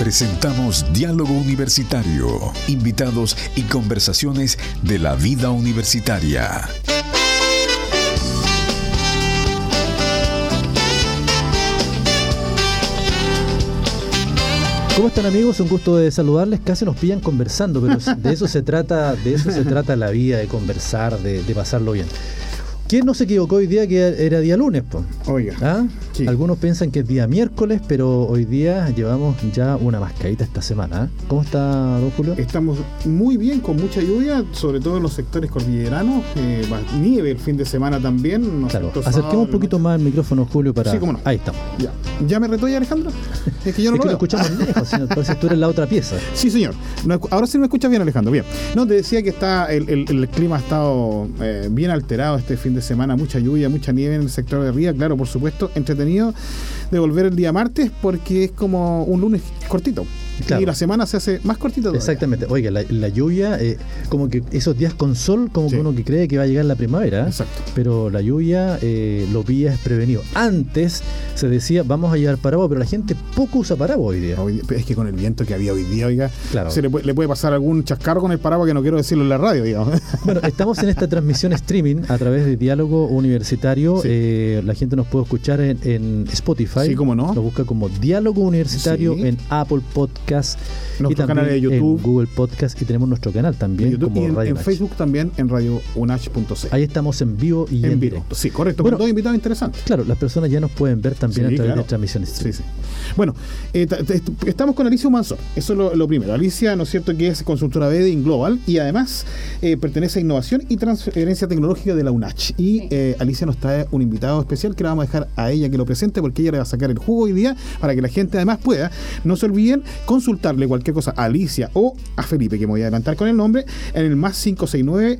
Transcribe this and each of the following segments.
Presentamos Diálogo Universitario, invitados y conversaciones de la vida universitaria. ¿Cómo están amigos? Un gusto de saludarles. Casi nos pillan conversando, pero de eso se trata, de eso se trata la vida, de conversar, de, de pasarlo bien. ¿Quién no se equivocó hoy día que era día lunes? Po? Oiga. ¿Ah? Algunos piensan que es día miércoles, pero hoy día llevamos ya una mascarita esta semana. ¿ah? ¿Cómo está, don Julio? Estamos muy bien, con mucha lluvia, sobre todo en los sectores cordilleranos. Eh, nieve el fin de semana también. Claro. Acerquemos un poquito más el micrófono, Julio, para. Sí, cómo no. Ahí estamos. Ya. ¿Ya me retoya, Alejandro? Es que yo no lo, escuchamos lejos, sino, entonces tú eres la otra pieza. Sí, señor. ahora sí me escuchas bien, Alejandro. Bien. No, te decía que está el, el, clima ha estado eh, bien alterado este fin de semana, mucha lluvia, mucha nieve en el sector de Ría, claro, por supuesto, entretenido de volver el día martes porque es como un lunes cortito. Y la semana se hace más cortita Exactamente. Oiga, la, lluvia, eh, como que esos días con sol, como que uno que cree que va a llegar la primavera. Exacto. Pero la lluvia eh, lo pilla desprevenido. Antes se decía, vamos a llevar paraguas, pero la gente poco usa paraguas hoy día. es que con el viento que había hoy día, oiga, se le, puede pasar algún chascarro con el paraguas que no quiero decirlo en la radio, digamos. Bueno, estamos en esta transmisión streaming a través de Diálogo Universitario. Eh, la gente nos puede escuchar en, Spotify. Sí, cómo no. Nos busca como Diálogo Universitario en Apple Podcast nuestro canal de YouTube. En Google Podcast y tenemos nuestro canal también. Como y en, Facebook también en radiounach.c. Ahí estamos en vivo y en, directo. Sí, correcto. con dos invitados interesantes. Claro, las personas ya nos pueden ver también a través de transmisiones. Sí, sí. Bueno, eh, estamos con Alicia Mansor. Eso es lo, primero. Alicia, ¿no es cierto?, que es consultora B de Inglobal y además eh, pertenece a Innovación y Transferencia Tecnológica de la UNACH. Y eh, Alicia nos trae un invitado especial que le vamos a dejar a ella que lo presente porque ella le va a sacar el jugo hoy día para que la gente además pueda, no se olviden, consultarle cualquier cosa a Alicia o a Felipe, que me voy a adelantar con el nombre, en el más 569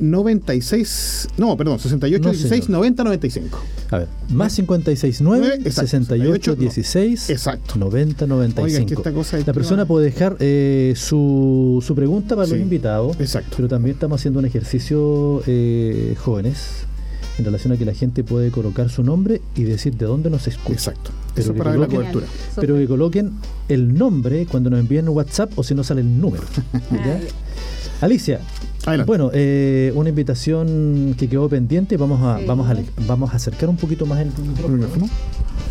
96, no, perdón, 68 16 90 95. A ver, más 569 68 16 exacto. 90 95. la persona puede dejar eh, su, su, pregunta para los invitados. Exacto. Pero también estamos haciendo un ejercicio eh, jóvenes en relación a que la gente puede colocar su nombre y decir de dónde nos escucha. Exacto. Pero Eso para la cobertura. Pero que coloquen el nombre cuando nos envíen WhatsApp o si no sale el número. Alicia, bueno, eh, una invitación que quedó pendiente. Vamos a, vamos a, vamos a acercar un poquito más el micrófono.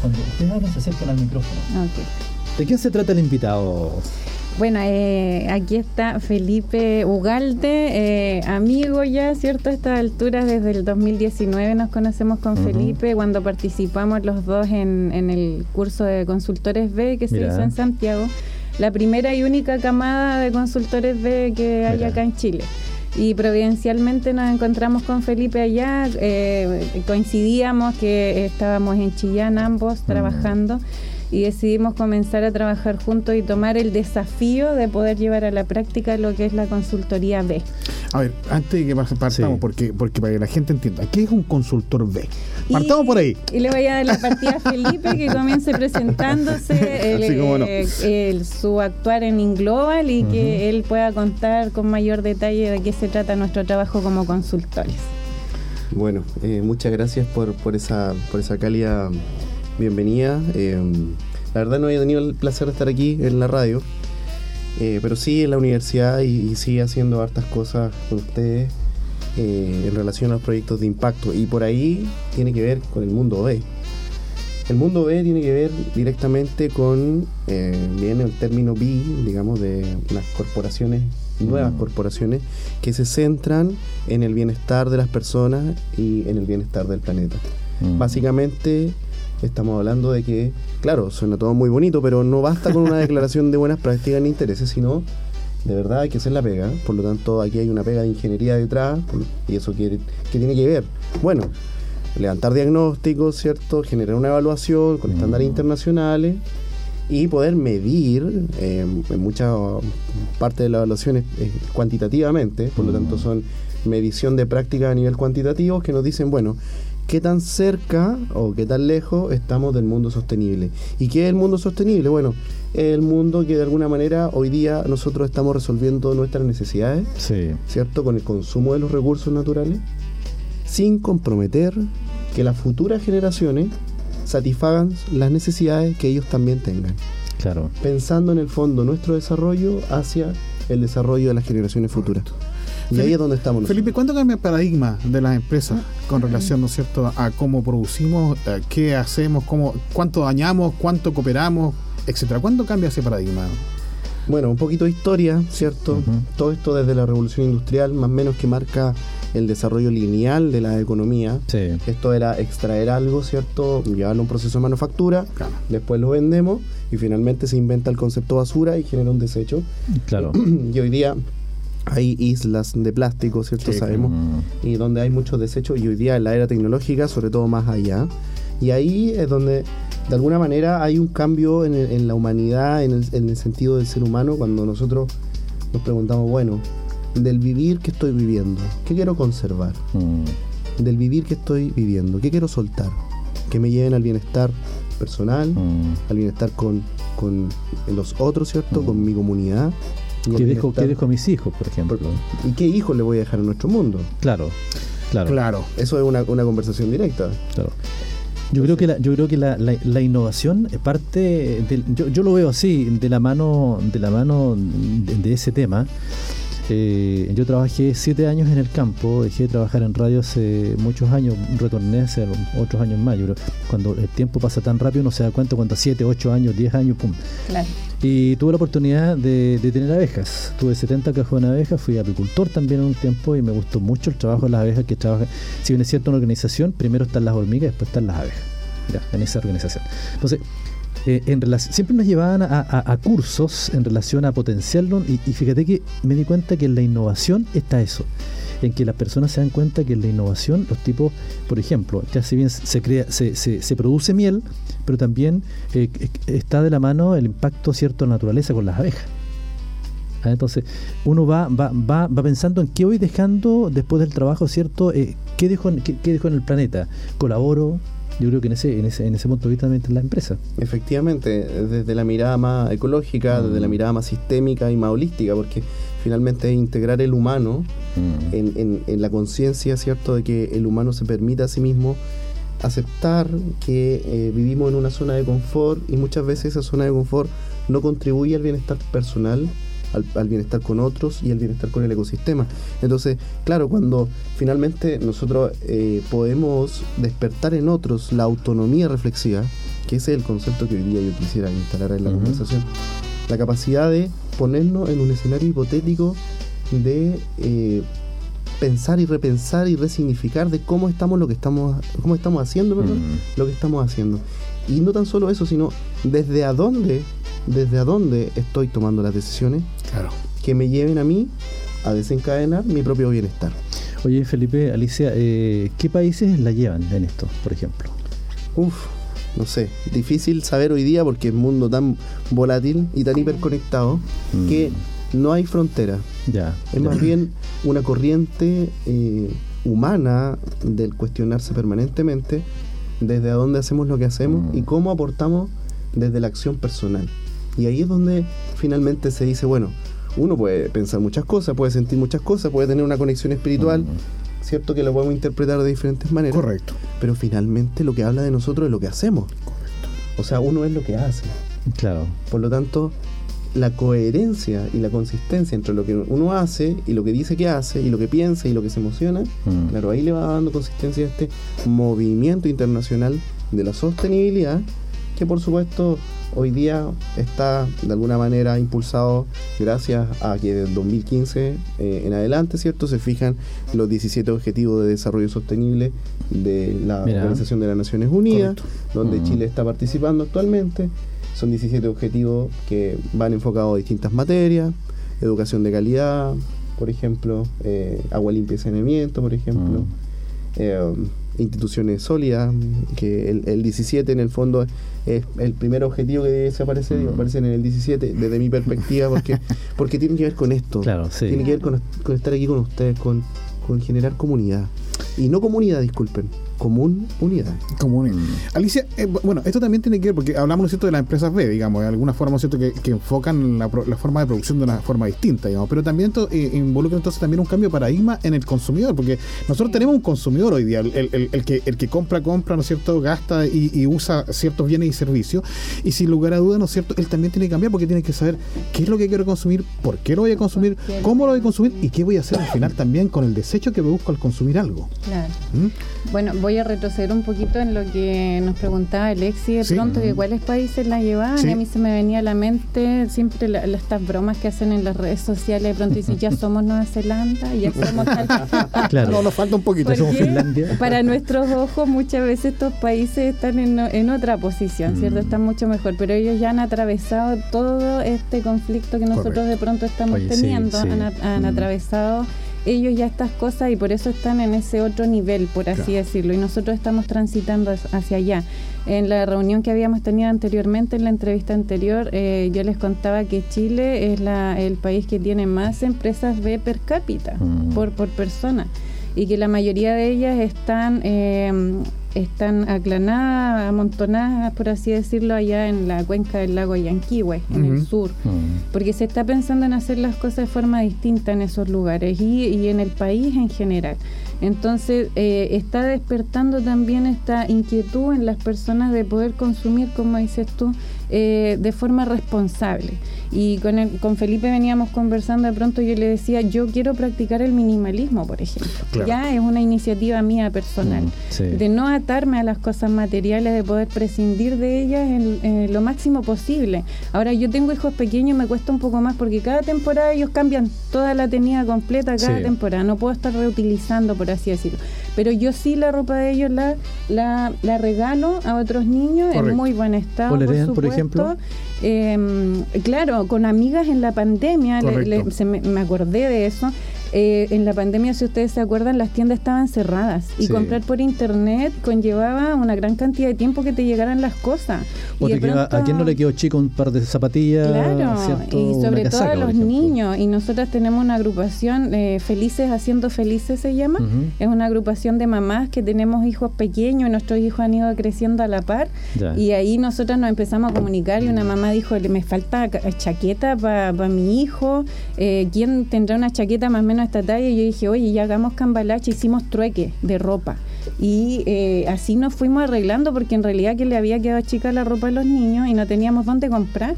Cuando ustedes hablan, se acercan al micrófono. ¿De quién se trata el invitado? Bueno, eh, aquí está Felipe Ugalde, eh, amigo ya, ¿cierto? A estas alturas, desde el 2019 nos conocemos con Felipe, cuando participamos los dos en, el curso de consultores B que se hizo en Santiago, la primera y única camada de consultores B que hay acá en Chile. Y providencialmente nos encontramos con Felipe allá, eh, coincidíamos que estábamos en Chillán ambos trabajando y decidimos comenzar a trabajar juntos y tomar el desafío de poder llevar a la práctica lo que es la consultoría B. A ver, antes de que partamos, porque, porque para que la gente entienda, ¿qué es un consultor B? Partamos por ahí. Y le voy a dar la partida a Felipe que comience presentándose el, su actuar en Inglobal y que él pueda contar con mayor detalle de qué se trata nuestro trabajo como consultores. Bueno, eh, muchas gracias por, por, esa, por esa cálida bienvenida. Eh, la verdad no he tenido el placer de estar aquí en la radio, eh, pero sí en la universidad y, sigue haciendo hartas cosas con ustedes eh, en relación a los proyectos de impacto. Y por ahí tiene que ver con el mundo B. El mundo B tiene que ver directamente con, viene el término B, digamos, de las corporaciones, nuevas mm. corporaciones, que se centran en el bienestar de las personas y en el bienestar del planeta. Mm. Básicamente estamos hablando de que, claro, suena todo muy bonito, pero no basta con una declaración de buenas prácticas ni intereses, sino de verdad hay que hacer la pega. Por lo tanto, aquí hay una pega de ingeniería detrás, y eso que, tiene que ver. Bueno, levantar diagnósticos, ¿cierto? Generar una evaluación con estándares internacionales y poder medir eh, en mucha parte de la evaluación eh, cuantitativamente, por lo tanto son medición de prácticas a nivel cuantitativo que nos dicen, bueno, qué tan cerca o qué tan lejos estamos del mundo sostenible. ¿Y qué es el mundo sostenible? Bueno, es el mundo que de alguna manera hoy día nosotros estamos resolviendo nuestras necesidades, ¿cierto? Con el consumo de los recursos naturales, sin comprometer que las futuras generaciones satisfagan las necesidades que ellos también tengan. claro. pensando en el fondo nuestro desarrollo hacia el desarrollo de las generaciones futuras. Y ahí es donde estamos. Felipe, ¿cuánto cambia el paradigma de las empresas con relación, ¿no es cierto?, a cómo producimos, qué hacemos, cómo, cuánto dañamos, cuánto cooperamos, etcétera. ¿Cuánto cambia ese paradigma? Bueno, un poquito de historia, ¿cierto? Todo esto desde la revolución industrial, más o menos que marca el desarrollo lineal de la economía. Esto era extraer algo, ¿cierto? Llevarlo a un proceso de manufactura, después lo vendemos y finalmente se inventa el concepto basura y genera un desecho. Claro. y hoy día hay islas de plástico, ¿cierto? Sabemos, y donde hay muchos desechos, y hoy día en la era tecnológica, sobre todo más allá, y ahí es donde de alguna manera hay un cambio en, la humanidad, en el, sentido del ser humano, cuando nosotros nos preguntamos, bueno, del vivir que estoy viviendo, ¿qué quiero conservar? Mm. Del vivir que estoy viviendo, ¿qué quiero soltar? Que me lleven al bienestar personal, mm. al bienestar con, con los otros, ¿cierto? Mm. Con mi comunidad ¿Qué dejo, ¿Qué dejo a mis hijos, por ejemplo? ¿Y qué hijos le voy a dejar a nuestro mundo? Claro, claro. Claro. Eso es una, conversación directa. Claro. Yo creo que la, yo creo que la, la, innovación es parte del, yo, yo, lo veo así, de la mano, de la mano de ese tema. Eh, yo trabajé siete años en el campo, dejé de trabajar en radio hace muchos años, retorné hace otros años más. Yo cuando el tiempo pasa tan rápido no se da cuenta cuando siete, ocho años, diez años, pum. Y tuve la oportunidad de, tener abejas. Tuve 70 cajones de abejas, fui apicultor también en un tiempo y me gustó mucho el trabajo de las abejas que trabajan. Si bien es cierto una organización, primero están las hormigas, después están las abejas. Ya, en esa organización. Entonces, eh, en siempre nos llevaban a, cursos en relación a potenciarlo y, fíjate que me di cuenta que en la innovación está eso, en que las personas se dan cuenta que en la innovación los tipos, por ejemplo, ya si bien se, crea, se, se, produce miel, pero también eh, está de la mano el impacto cierto de la naturaleza con las abejas. ¿Ah? Entonces, uno va, va, va, va, pensando en qué voy dejando después del trabajo, ¿cierto? Eh, ¿qué, dejo, qué, ¿Qué dejo en el planeta? ¿Colaboro? Yo creo que en ese, en ese, en ese punto de vista también está la empresa. Efectivamente, desde la mirada más ecológica, desde la mm. mirada más sistémica y más holística, porque finalmente es integrar el humano mm. en, en, la conciencia, ¿cierto?, de que el humano se permita a sí mismo aceptar que eh, vivimos en una zona de confort y muchas veces esa zona de confort no contribuye al bienestar personal al, bienestar con otros y al bienestar con el ecosistema. Entonces, claro, cuando finalmente nosotros eh, podemos despertar en otros la autonomía reflexiva, que ese es el concepto que hoy día yo quisiera instalar en la conversación, la capacidad de ponernos en un escenario hipotético de eh, pensar y repensar y resignificar de cómo estamos lo que estamos cómo estamos haciendo lo que estamos haciendo. Y no tan solo eso sino desde a dónde desde a dónde estoy tomando las decisiones que me lleven a mí a desencadenar mi propio bienestar. Oye, Felipe, Alicia, eh, ¿qué países la llevan en esto, por ejemplo? Uf, no sé, difícil saber hoy día porque es un mundo tan volátil y tan hiperconectado mm. que no hay frontera. Ya. Es más bien una corriente eh, humana del cuestionarse permanentemente desde a dónde hacemos lo que hacemos y mm. cómo aportamos desde la acción personal. Y ahí es donde finalmente se dice, bueno, uno puede pensar muchas cosas, puede sentir muchas cosas, puede tener una conexión espiritual, ¿cierto? Que lo podemos interpretar de diferentes maneras. Correcto. Pero finalmente lo que habla de nosotros es lo que hacemos. Correcto. O sea, uno es lo que hace. Claro. Por lo tanto, la coherencia y la consistencia entre lo que uno hace y lo que dice que hace y lo que piensa y lo que se emociona, mm. claro, ahí le va dando consistencia a este movimiento internacional de la sostenibilidad que por supuesto hoy día está de alguna manera impulsado gracias a que desde 2015 eh, en adelante, ¿cierto? Se fijan los 17 Objetivos de Desarrollo Sostenible de la Organización de las Naciones Unidas, donde mm. Chile está participando actualmente. Son 17 objetivos que van enfocados a distintas materias, educación de calidad, por ejemplo, eh, agua limpia y saneamiento, por ejemplo. Mm. Eh, instituciones sólidas, que el, 17 en el fondo es el primer objetivo que se aparece, mm. aparece en el 17 desde mi perspectiva, porque, porque tiene que ver con esto, tiene que ver con, estar aquí con ustedes, con, con generar comunidad. Y no comunidad, disculpen, común unidad. Común. Alicia, eh, bueno, esto también tiene que ver, porque hablamos, ¿no cierto?, de las empresas B, digamos, de alguna forma, ¿no cierto?, que, enfocan la, forma de producción de una forma distinta, digamos, pero también esto, eh, involucra entonces también un cambio de paradigma en el consumidor, porque nosotros tenemos un consumidor hoy día, el, que, el que compra, compra, ¿no es cierto?, gasta y, usa ciertos bienes y servicios, y sin lugar a dudas, ¿no es cierto?, él también tiene que cambiar porque tiene que saber qué es lo que quiero consumir, por qué lo voy a consumir, cómo lo voy a consumir y qué voy a hacer al final también con el desecho que busco al consumir algo. Claro. ¿Mm? Bueno, voy a retroceder un poquito en lo que nos preguntaba Alexi de pronto, que cuáles países la llevaban. Y a mí se me venía a la mente siempre estas bromas que hacen en las redes sociales. De pronto dicen, ya somos Nueva Zelanda, ya somos Claro, no, nos falta un poquito. Somos Finlandia. Para nuestros ojos, muchas veces estos países están en, otra posición, ¿cierto? Mm. Están mucho mejor, pero ellos ya han atravesado todo este conflicto que nosotros de pronto estamos teniendo. Han, mm. atravesado ellos ya estas cosas y por eso están en ese otro nivel, por así decirlo, y nosotros estamos transitando hacia allá. En la reunión que habíamos tenido anteriormente, en la entrevista anterior, eh, yo les contaba que Chile es la, el país que tiene más empresas B per cápita, mm. por, por persona, y que la mayoría de ellas están... Eh, están aclanadas, amontonadas, por así decirlo, allá en la cuenca del lago Yanquihue, en el sur, porque se está pensando en hacer las cosas de forma distinta en esos lugares y, y en el país en general. Entonces eh, está despertando también esta inquietud en las personas de poder consumir, como dices tú, eh, de forma responsable. Y con, el, con Felipe veníamos conversando, de pronto yo le decía, yo quiero practicar el minimalismo, por ejemplo. Ya es una iniciativa mía personal, mm, de no atarme a las cosas materiales, de poder prescindir de ellas en, lo máximo posible. Ahora yo tengo hijos pequeños, me cuesta un poco más porque cada temporada ellos cambian toda la tenida completa cada temporada, no puedo estar reutilizando, por así decirlo. Pero yo sí la ropa de ellos la, la, regalo a otros niños en muy buen estado, por, por ejemplo. Em, claro, con amigas en la pandemia, me, acordé de eso. Eh, en la pandemia, si ustedes se acuerdan, las tiendas estaban cerradas y comprar por internet conllevaba una gran cantidad de tiempo que te llegaran las cosas. ¿A quién no le quedó chico un par de zapatillas? Claro, y sobre todo a los niños. Y nosotras tenemos una agrupación, eh, Felices Haciendo Felices se llama. Es una agrupación de mamás que tenemos hijos pequeños y nuestros hijos han ido creciendo a la par. Y ahí nosotras nos empezamos a comunicar y una mamá dijo, me falta chaqueta para mi hijo. Eh, ¿Quién tendrá una chaqueta más o menos esta talla y yo dije, oye, ya hagamos cambalache, hicimos trueque de ropa. Y eh, así nos fuimos arreglando porque en realidad que le había quedado chica la ropa a los niños y no teníamos dónde comprar.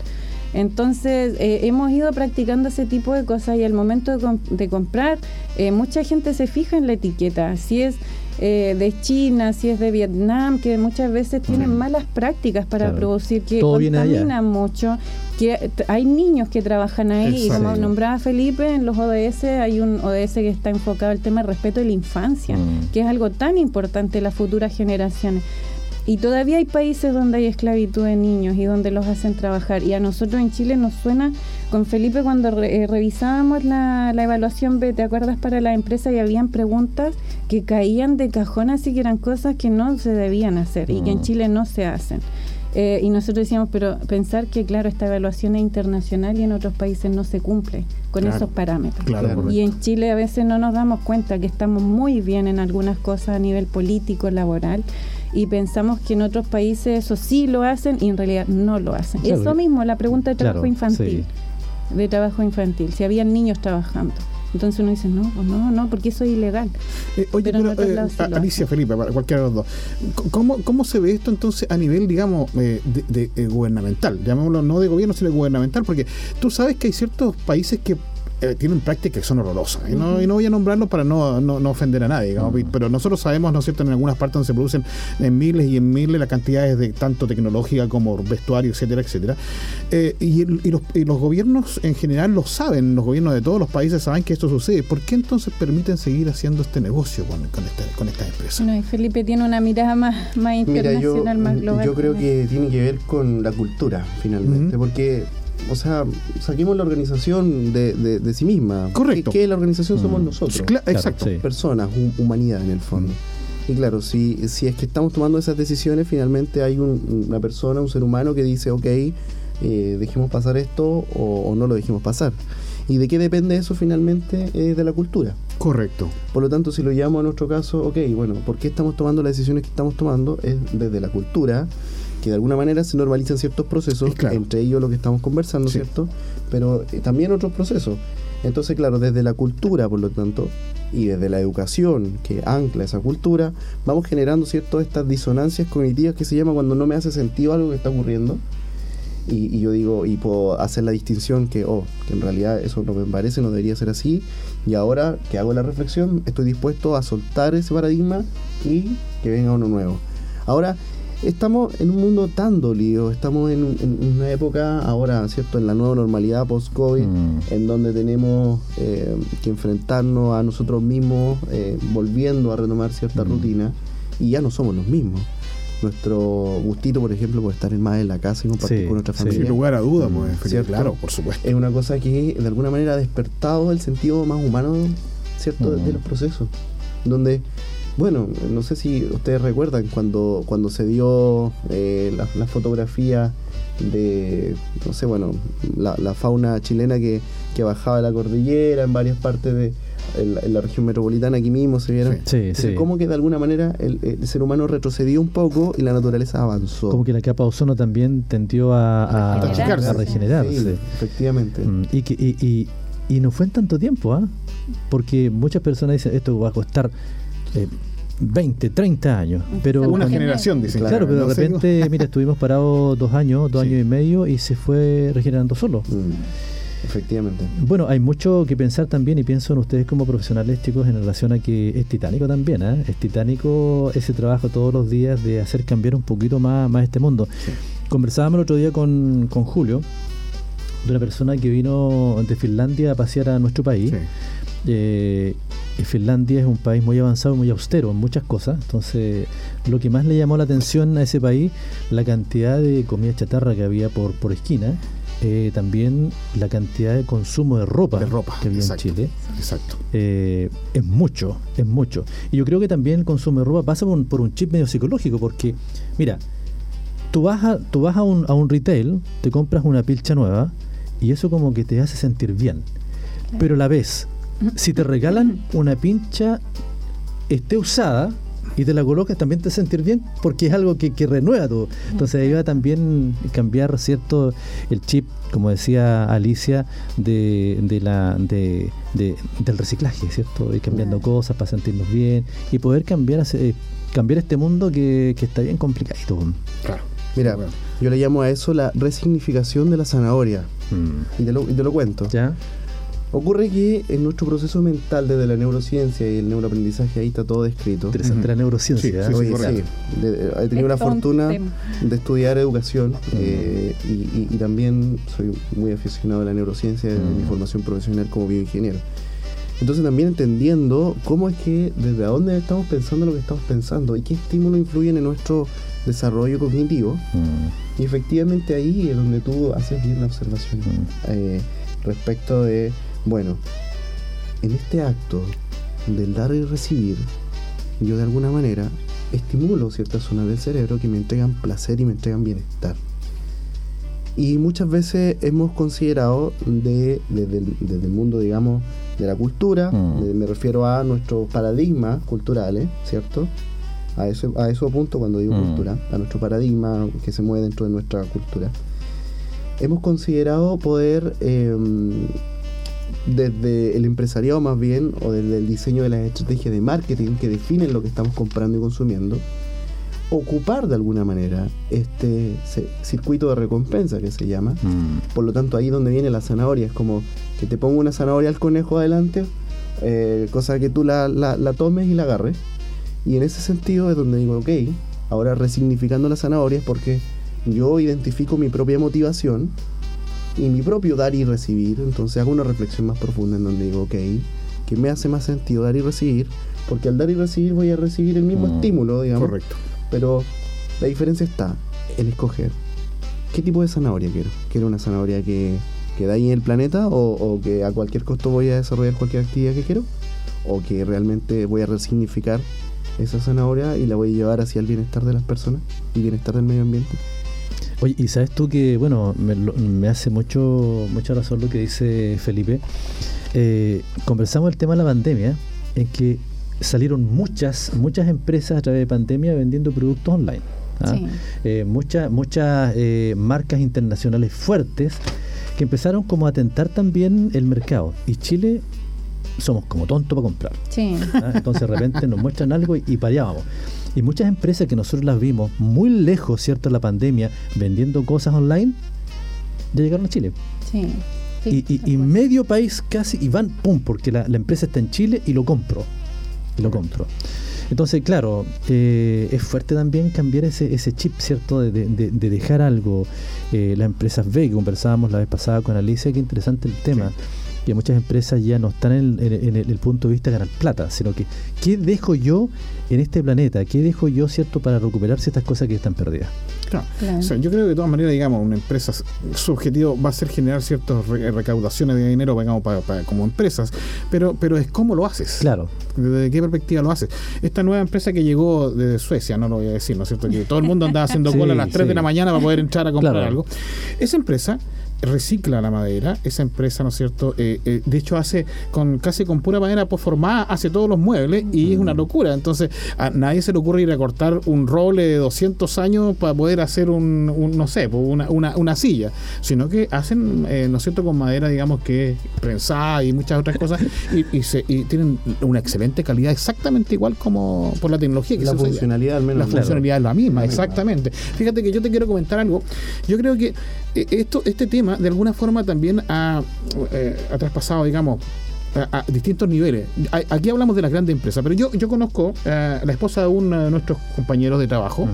Entonces eh, hemos ido practicando ese tipo de cosas y al momento de, comprar, eh, mucha gente se fija en la etiqueta. Si es de China, si es de Vietnam, que muchas veces tienen malas prácticas para producir, que contaminan mucho que hay niños que trabajan ahí, y como nombraba Felipe, en los ODS hay un ODS que está enfocado al tema del respeto de la infancia, mm. que es algo tan importante en las futuras generaciones. Y todavía hay países donde hay esclavitud de niños y donde los hacen trabajar. Y a nosotros en Chile nos suena, con Felipe cuando eh, revisábamos la, la, evaluación B, ¿te acuerdas para la empresa? Y habían preguntas que caían de cajón, así que eran cosas que no se debían hacer y que en mm. Chile no se hacen. Eh, y nosotros decíamos, pero pensar que, claro, esta evaluación es internacional y en otros países no se cumple con esos parámetros. y en Chile a veces no nos damos cuenta que estamos muy bien en algunas cosas a nivel político, laboral, y pensamos que en otros países eso sí lo hacen y en realidad no lo hacen. Eso mismo, la pregunta de trabajo infantil. De trabajo infantil, si habían niños trabajando. Entonces uno dice, no, pues no, no, porque eso es ilegal. Eh, oye, pero, eh, Alicia, Felipe, para cualquiera de los dos, ¿cómo, ¿cómo se ve esto entonces a nivel, digamos, eh, de, de gubernamental? Llamémoslo no de gobierno, sino de gubernamental, porque tú sabes que hay ciertos países que eh, tienen prácticas que son horrorosas. Y no, y no voy a nombrarlo para no, no, ofender a nadie, pero nosotros sabemos, ¿no es cierto?, en algunas partes donde se producen en miles y en miles las cantidades de tanto tecnológica como vestuario, etcétera, etcétera. Eh, y, y, los, y, los, gobiernos en general lo saben, los gobiernos de todos los países saben que esto sucede. ¿Por qué entonces permiten seguir haciendo este negocio con, con, con estas empresas? Bueno, y Felipe tiene una mirada más, más internacional, más global. Yo creo que tiene que ver con la cultura, finalmente, porque o sea, saquemos la organización de, de, sí misma. Correcto. Que, la organización somos mm. nosotros. exacto. Personas, humanidad en el fondo. Y claro, si, si es que estamos tomando esas decisiones, finalmente hay una persona, un ser humano que dice, ok, eh, dejemos pasar esto o, no lo dejemos pasar. ¿Y de qué depende eso finalmente? de la cultura. Correcto. Por lo tanto, si lo llevamos a nuestro caso, ok, bueno, ¿por qué estamos tomando las decisiones que estamos tomando? Es desde la cultura, que de alguna manera se normalizan ciertos procesos, entre ellos lo que estamos conversando, ¿cierto? Pero eh, también otros procesos. Entonces, claro, desde la cultura, por lo tanto, y desde la educación que ancla esa cultura, vamos generando cierto estas disonancias cognitivas que se llama cuando no me hace sentido algo que está ocurriendo y, yo digo, y puedo hacer la distinción que, oh, que en realidad eso no me parece, no debería ser así, y ahora que hago la reflexión, estoy dispuesto a soltar ese paradigma y que venga uno nuevo. Ahora, estamos en un mundo tan dolido, estamos en, una época ahora, ¿cierto?, en la nueva normalidad post-COVID, mm. en donde tenemos eh, que enfrentarnos a nosotros mismos, eh, volviendo a retomar cierta mm. rutina, y ya no somos los mismos nuestro gustito, por ejemplo, por estar más en la casa y compartir con nuestra familia. Sin lugar a duda, pues, claro, por supuesto. Es una cosa que de alguna manera ha despertado el sentido más humano, ¿cierto?, de, los procesos. Donde, bueno, no sé si ustedes recuerdan cuando, cuando se dio eh, la, fotografía de, no sé, bueno, la, fauna chilena que, que bajaba de la cordillera en varias partes de en la, región metropolitana aquí mismo se vieron. Sí, sí. Como que de alguna manera el, ser humano retrocedió un poco y la naturaleza avanzó. Como que la capa ozono también tendió a, a, regenerarse. efectivamente. Mm, y, que, y, y, no fue en tanto tiempo, ¿ah? Porque muchas personas dicen esto va a costar. 20, eh, 30 años. Pero una generación, dicen. Claro, pero de repente, mira, estuvimos parados dos años, dos años y medio y se fue regenerando solo. Mm. Efectivamente. Bueno, hay mucho que pensar también y pienso en ustedes como profesionales, chicos, en relación a que es titánico también, ¿eh? Es titánico ese trabajo todos los días de hacer cambiar un poquito más, más este mundo. Conversábamos el otro día con, Julio, de una persona que vino de Finlandia a pasear a nuestro país. Eh, Finlandia es un país muy avanzado, muy austero en muchas cosas. Entonces, lo que más le llamó la atención a ese país, la cantidad de comida chatarra que había por, por esquina eh, también la cantidad de consumo de ropa, que había en Chile. Exacto. Eh, es mucho, es mucho. Y yo creo que también el consumo de ropa pasa por un, chip medio psicológico, porque, mira, tú vas, a, tú vas a, un, a un retail, te compras una pilcha nueva y eso como que te hace sentir bien. Pero a la vez, si te regalan una pincha esté usada, y te la colocas, también te sentir bien porque es algo que, renueva todo. Entonces ahí va también cambiar, ¿cierto? El chip, como decía Alicia, de, de la, de, del reciclaje, ¿cierto? Y cambiando cosas para sentirnos bien y poder cambiar, eh, cambiar este mundo que, está bien complicado. Claro. Mira, yo le llamo a eso la resignificación de la zanahoria. Mm. Y, te lo, y te lo cuento. ¿Ya? Ocurre que en nuestro proceso mental desde la neurociencia y el neuroaprendizaje ahí está todo descrito. Interesante la neurociencia. Sí, ¿eh? he tenido la fortuna de estudiar educación eh, y, también soy muy aficionado a la neurociencia en mi formación profesional como bioingeniero. Entonces también entendiendo cómo es que desde dónde estamos pensando lo que estamos pensando y qué estímulos influyen en nuestro desarrollo cognitivo. Mm. Y efectivamente ahí es donde tú haces bien la observación mm. eh, respecto de bueno, en este acto del dar y recibir, yo de alguna manera estimulo ciertas zonas del cerebro que me entregan placer y me entregan bienestar. Y muchas veces hemos considerado de, desde, el, mundo, digamos, de la cultura, mm. me refiero a nuestros paradigmas culturales, ¿cierto? A eso, a eso apunto cuando digo mm. cultura, a nuestro paradigma que se mueve dentro de nuestra cultura. Hemos considerado poder em, desde el empresariado más bien, o desde el diseño de las estrategias de marketing que definen lo que estamos comprando y consumiendo, ocupar de alguna manera este circuito de recompensa que se llama. Mm. Por lo tanto, ahí donde viene la zanahoria, es como que te pongo una zanahoria al conejo adelante, eh, cosa que tú la, la, tomes y la agarres. Y en ese sentido es donde digo, ok, ahora resignificando la zanahoria es porque yo identifico mi propia motivación y mi propio dar y recibir. Entonces hago una reflexión más profunda en donde digo, ok, que me hace más sentido dar y recibir, porque al dar y recibir voy a recibir el mismo mm, estímulo, digamos. Correcto. Pero la diferencia está en escoger qué tipo de zanahoria quiero. ¿Quiero una zanahoria que, que da ahí en el planeta o, o, que a cualquier costo voy a desarrollar cualquier actividad que quiero? ¿O que realmente voy a resignificar esa zanahoria y la voy a llevar hacia el bienestar de las personas y bienestar del medio ambiente? Oye, y sabes tú que, bueno, me, hace mucho mucha razón lo que dice Felipe. Eh, conversamos el tema de la pandemia, en que salieron muchas, muchas empresas a través de pandemia vendiendo productos online. ¿ah? Eh, muchas muchas eh, marcas internacionales fuertes que empezaron como a tentar también el mercado. Y Chile somos como tontos para comprar. ¿ah? Entonces de repente nos muestran algo y, y. Y muchas empresas que nosotros las vimos muy lejos, ¿cierto?, la pandemia, vendiendo cosas online, ya llegaron a Chile. Sí. y, medio país casi, y van, pum, porque la, empresa está en Chile y lo compro. Y lo compro. Entonces, claro, eh, es fuerte también cambiar ese, ese chip, ¿cierto? De, de, dejar algo. Eh, las empresas B, que conversábamos la vez pasada con Alicia, qué interesante el tema que muchas empresas ya no están en, el punto de vista de ganar plata, sino que ¿qué dejo yo en este planeta? ¿Qué dejo yo, cierto, para recuperar ciertas cosas que están perdidas? Claro. yo creo que de todas maneras, digamos, una empresa, su objetivo va a ser generar ciertas recaudaciones de dinero, digamos, para, como empresas, pero, pero es cómo lo haces. Claro. ¿Desde qué perspectiva lo haces? Esta nueva empresa que llegó desde Suecia, no lo voy a decir, ¿no es cierto? Que todo el mundo andaba haciendo cola a las 3 de la mañana para poder entrar a comprar algo. Esa empresa recicla la madera, esa empresa, ¿no es cierto? Eh, eh, de hecho, hace con casi con pura madera formada, hace todos los muebles y es una locura. Entonces, a nadie se le ocurre ir a cortar un roble de 200 años para poder hacer un, no sé, una, una, una, silla, sino que hacen, eh, ¿no es cierto?, con madera, digamos, que es prensada y muchas otras cosas y, se, tienen una excelente calidad, exactamente igual como por la tecnología que la funcionalidad, al menos. La funcionalidad es la misma, exactamente. Fíjate que yo te quiero comentar algo. Yo creo que esto, este tema de alguna forma también ha, eh, traspasado, digamos, a, distintos niveles. aquí hablamos de las grandes empresas, pero yo, yo conozco a la esposa de uno de nuestros compañeros de trabajo.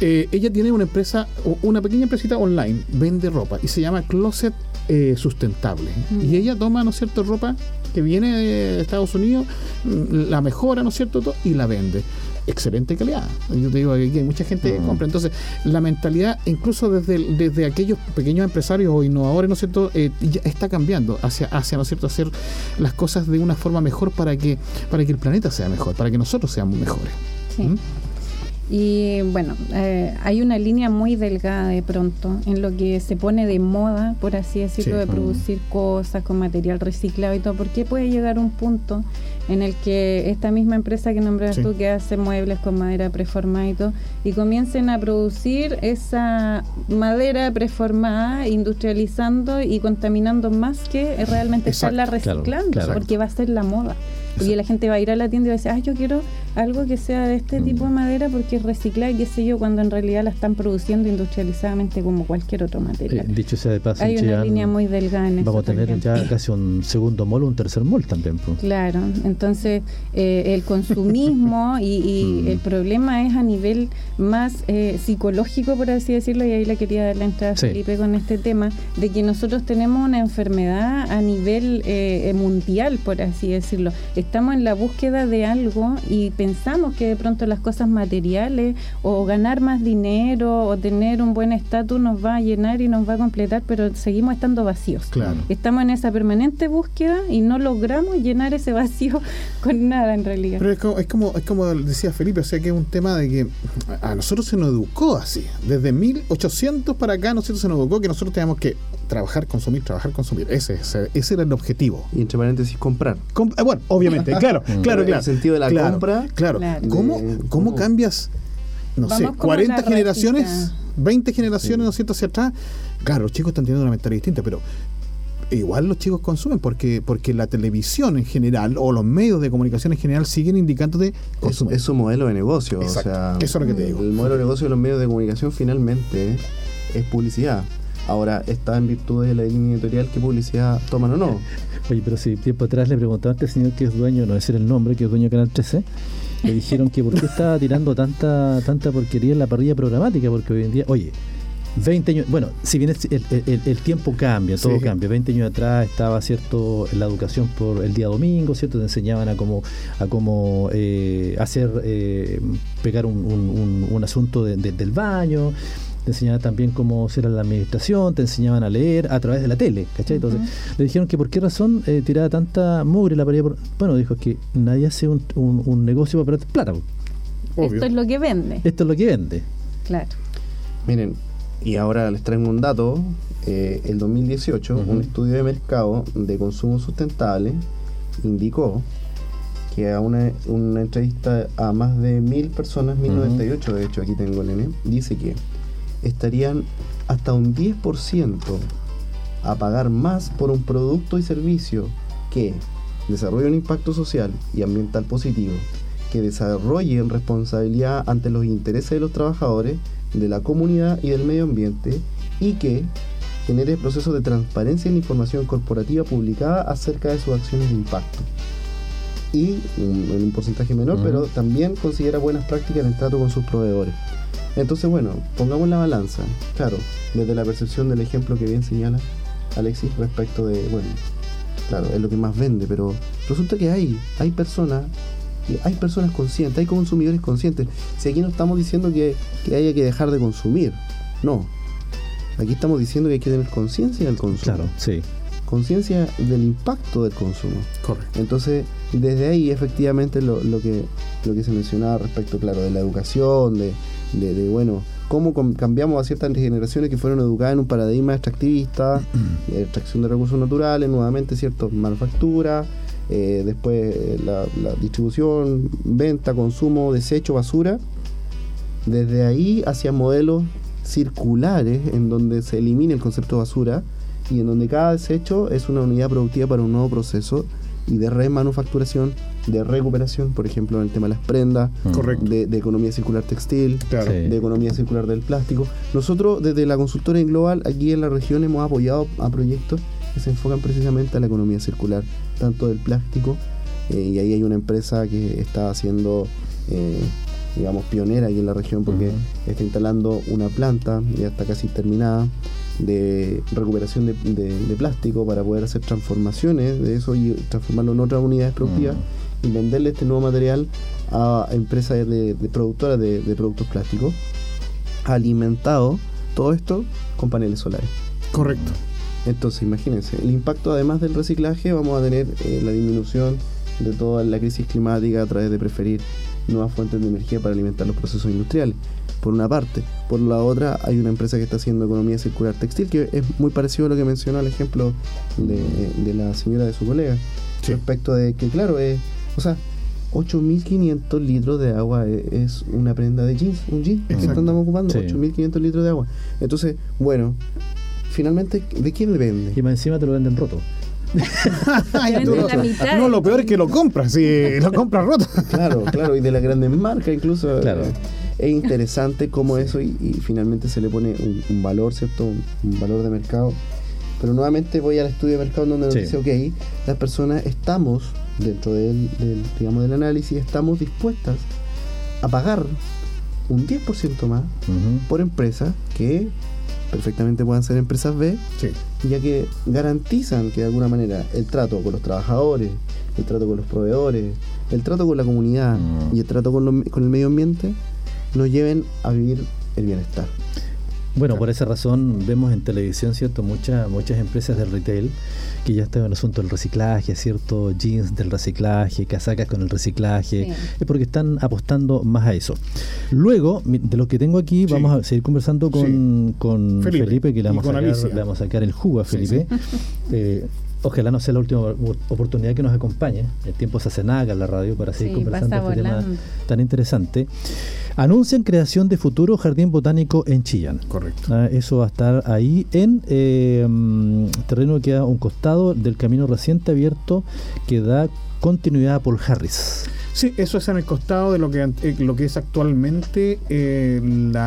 Eh, ella tiene una empresa, una pequeña empresita online, vende ropa y se llama Closet eh, Sustentable. Y ella toma, ¿no es cierto?, ropa que viene de Estados Unidos, mm, la mejora, ¿no es cierto?, y la vende excelente calidad. Yo te digo que hay mucha gente que compra. Entonces, la mentalidad, incluso desde, desde aquellos pequeños empresarios o innovadores, ¿no es cierto?, eh, ya está cambiando hacia, hacia, ¿no es cierto?, hacer las cosas de una forma mejor para que, para que el planeta sea mejor, para que nosotros seamos mejores. Sí. ¿Mm? Y bueno, eh, hay una línea muy delgada de pronto en lo que se pone de moda, por así decirlo, de producir cosas con material reciclado y todo, porque puede llegar un punto en el que esta misma empresa que nombras tú, que hace muebles con madera preformada y todo, y comiencen a producir esa madera preformada, industrializando y contaminando más que realmente estarla reciclando, porque va a ser la moda. Y la gente va a ir a la tienda y va a decir, ah, yo quiero algo que sea de este tipo de madera porque es reciclada y qué sé yo, cuando en realidad la están produciendo industrializadamente como cualquier otro material. dicho sea de paso, hay una línea muy delgada en Vamos a tener ya casi un segundo mol o un tercer mol también. Claro, entonces eh, el consumismo y, mm. el problema es a nivel más eh, psicológico, por así decirlo, y ahí le quería dar la entrada a Felipe con este tema, de que nosotros tenemos una enfermedad a nivel eh, mundial, por así decirlo estamos en la búsqueda de algo y pensamos que de pronto las cosas materiales o ganar más dinero o tener un buen estatus nos va a llenar y nos va a completar, pero seguimos estando vacíos. Estamos en esa permanente búsqueda y no logramos llenar ese vacío con nada en realidad. Pero es como, es como, es como decía Felipe, o sea que es un tema de que a nosotros se nos educó así. Desde 1800 para acá nosotros se nos educó que nosotros teníamos que trabajar, consumir, trabajar, consumir. Ese, ese, ese era el objetivo. Y entre paréntesis, comprar. Eh, bueno, obviamente, claro, claro, claro. En el sentido de la compra. Claro. ¿Cómo, ¿Cómo, cambias, no sé, 40 generaciones, 20 generaciones, ¿no es cierto?, hacia atrás? Claro, los chicos están teniendo una mentalidad distinta, pero igual los chicos consumen porque porque la televisión en general o los medios de comunicación en general siguen indicándote consumen. Es, su modelo de negocio. O sea, Eso es lo que te digo. El modelo de negocio de los medios de comunicación finalmente es publicidad. Ahora está en virtud de la línea editorial qué publicidad toman o no. Oye, pero si tiempo atrás le preguntaba a este señor que es dueño, no decir el nombre, que es dueño de Canal 13, le dijeron que por qué estaba tirando tanta tanta porquería en la parrilla programática, porque hoy en día, oye, 20 años, bueno, si bien el, tiempo cambia, todo cambia. 20 años atrás estaba, ¿cierto?, la educación por el día domingo, ¿cierto? Te enseñaban a cómo, a cómo eh, hacer, eh, pegar un, un, asunto del baño te enseñaban también cómo ser la administración, te enseñaban a leer a través de la tele, ¿cachai? Entonces le dijeron que por qué razón eh, tiraba tanta mugre la pared. Bueno, dijo que nadie hace un, un, negocio para perder plata. Esto es lo que vende. Esto es lo que vende. Claro. Miren, y ahora les traigo un dato, eh, el 2018, un estudio de mercado de consumo sustentable indicó que a una, entrevista a más de mil personas, 1098 de hecho aquí tengo el N, dice que estarían hasta un 10% a pagar más por un producto y servicio que desarrolle un impacto social y ambiental positivo, que desarrolle responsabilidad ante los intereses de los trabajadores, de la comunidad y del medio ambiente y que genere procesos de transparencia en la información corporativa publicada acerca de sus acciones de impacto. Y en un porcentaje menor, pero también considera buenas prácticas en el trato con sus proveedores. Entonces, bueno, pongamos la balanza. Claro, desde la percepción del ejemplo que bien señala Alexis respecto de, bueno, claro, es lo que más vende, pero resulta que hay, hay personas, hay personas conscientes, hay consumidores conscientes. Si aquí no estamos diciendo que, que haya que dejar de consumir, no. Aquí estamos diciendo que hay que tener conciencia del consumo. Claro, sí. Conciencia del impacto del consumo. Correcto. Entonces, desde ahí efectivamente lo, lo, que, lo que se mencionaba respecto, claro, de la educación, de, de, bueno, cómo cambiamos a ciertas generaciones que fueron educadas en un paradigma extractivista, de extracción de recursos naturales, nuevamente, ¿cierto? Manufactura, eh, después eh, la, distribución, venta, consumo, desecho, basura. Desde ahí hacia modelos circulares en donde se elimina el concepto de basura y en donde cada desecho es una unidad productiva para un nuevo proceso y de remanufacturación, de recuperación, por ejemplo, en el tema de las prendas, de, de, economía circular textil, de economía circular del plástico. Nosotros desde la consultora en global aquí en la región hemos apoyado a proyectos que se enfocan precisamente a la economía circular, tanto del plástico, eh, y ahí hay una empresa que está haciendo... Eh, digamos, pionera aquí en la región porque está instalando una planta, ya está casi terminada, de recuperación de, plástico para poder hacer transformaciones de eso y transformarlo en otras unidades productivas venderle este nuevo material a empresas de, productoras de, productos plásticos, alimentado todo esto con paneles solares. Correcto. Entonces, imagínense, el impacto además del reciclaje, vamos a tener eh, la disminución de toda la crisis climática a través de preferir nuevas fuentes de energía para alimentar los procesos industriales, por una parte. Por la otra, hay una empresa que está haciendo economía circular textil, que es muy parecido a lo que mencionó el ejemplo de, la señora de su colega, respecto de que, claro, es, o sea, 8.500 litros de agua e, es una prenda de jeans, un jeans que estamos ocupando, 8.500 litros de agua. Entonces, bueno, finalmente, ¿de quién le vende? Y más encima te lo venden roto. no, lo peor es que lo compras, si lo compras roto. claro, claro, y de las grandes marcas incluso. Claro. Eh, es interesante cómo eso y, finalmente se le pone un, valor, ¿cierto? Un, valor de mercado. Pero nuevamente voy al estudio de mercado donde nos dice, ok, las personas estamos, dentro del, digamos, del análisis, estamos dispuestas a pagar un 10% más por empresas que perfectamente puedan ser empresas B, ya que garantizan que de alguna manera el trato con los trabajadores, el trato con los proveedores, el trato con la comunidad y el trato con, con el medio ambiente nos lleven a vivir el bienestar. Bueno, por esa razón vemos en televisión, ¿cierto? Muchas, muchas empresas del retail que ya están en el asunto del reciclaje, ¿cierto? Jeans del reciclaje, casacas con el reciclaje, es porque están apostando más a eso. Luego, de lo que tengo aquí, vamos a seguir conversando con, Felipe. que le vamos, a sacar, el jugo a Felipe. Eh, ojalá no sea la última oportunidad que nos acompañe. El tiempo se hace nada en la radio para seguir conversando este tema tan interesante. Anuncian creación de futuro jardín botánico en Chillán. Correcto. Ah, eso va a estar ahí en eh, mm, terreno que queda a un costado del camino reciente abierto que da continuidad a Paul Harris. Sí, eso es en el costado de lo que, eh, lo que es actualmente eh,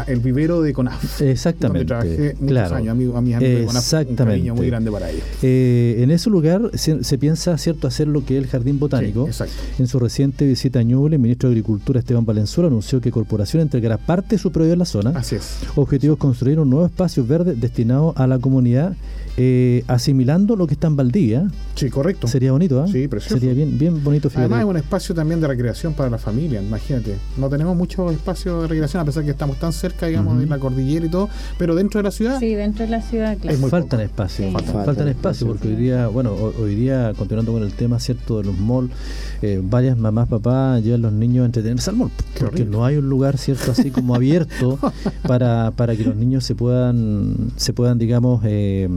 el vivero de CONAF. Exactamente. Donde trabajé muchos años, amigo, a mis amigos de CONAF. Un cariño muy grande para ellos. Eh, en ese lugar se, piensa, ¿cierto?, hacer lo que es el jardín botánico. exacto. En su reciente visita a Ñuble, el ministro de Agricultura, Esteban Valenzuela, anunció que Corporación entregará parte de su predio en la zona. Así es. Objetivo es construir un nuevo espacio verde destinado a la comunidad eh, asimilando lo que está en Valdivia. Sí, correcto. Sería bonito, ¿eh? Sí, precioso. Sería bien, bien bonito. Además es un espacio también de recreación para la familia, imagínate. No tenemos mucho espacio de recreación, a pesar que estamos tan cerca, digamos, de la cordillera y todo, pero dentro de la ciudad. Sí, dentro de la ciudad, claro. faltan espacio, faltan, espacio, porque hoy día, bueno, hoy día, continuando con el tema, ¿cierto?, de los malls, eh, varias mamás, papás llevan los niños a entretenerse al mall, porque no hay un lugar, ¿cierto?, así como abierto para, para que los niños se puedan, se puedan digamos, eh,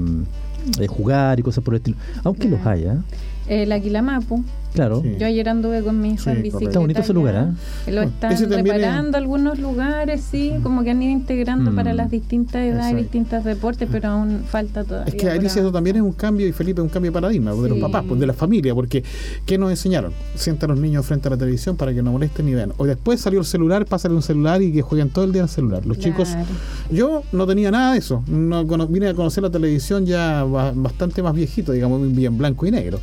eh jugar y cosas por el estilo. Aunque los haya. El Aguilamapu. Claro. Yo ayer anduve con mi hijo en bicicleta. Está bonito ese lugar, ¿eh? Lo están reparando algunos lugares, sí, como que han ido integrando para mm. las distintas edades y distintos deportes, pero aún falta todavía. Es que Alicia, eso también es un cambio, y Felipe, un cambio de paradigma de los papás, pues, de la familia, porque ¿qué nos enseñaron? Sientan a los niños frente a la televisión para que no molesten ni vean. O después salió el celular, pásale un celular y que jueguen todo el día en el celular. Los chicos, yo no tenía nada de eso. No, vine a conocer la televisión ya bastante más viejito, digamos, bien blanco y negro.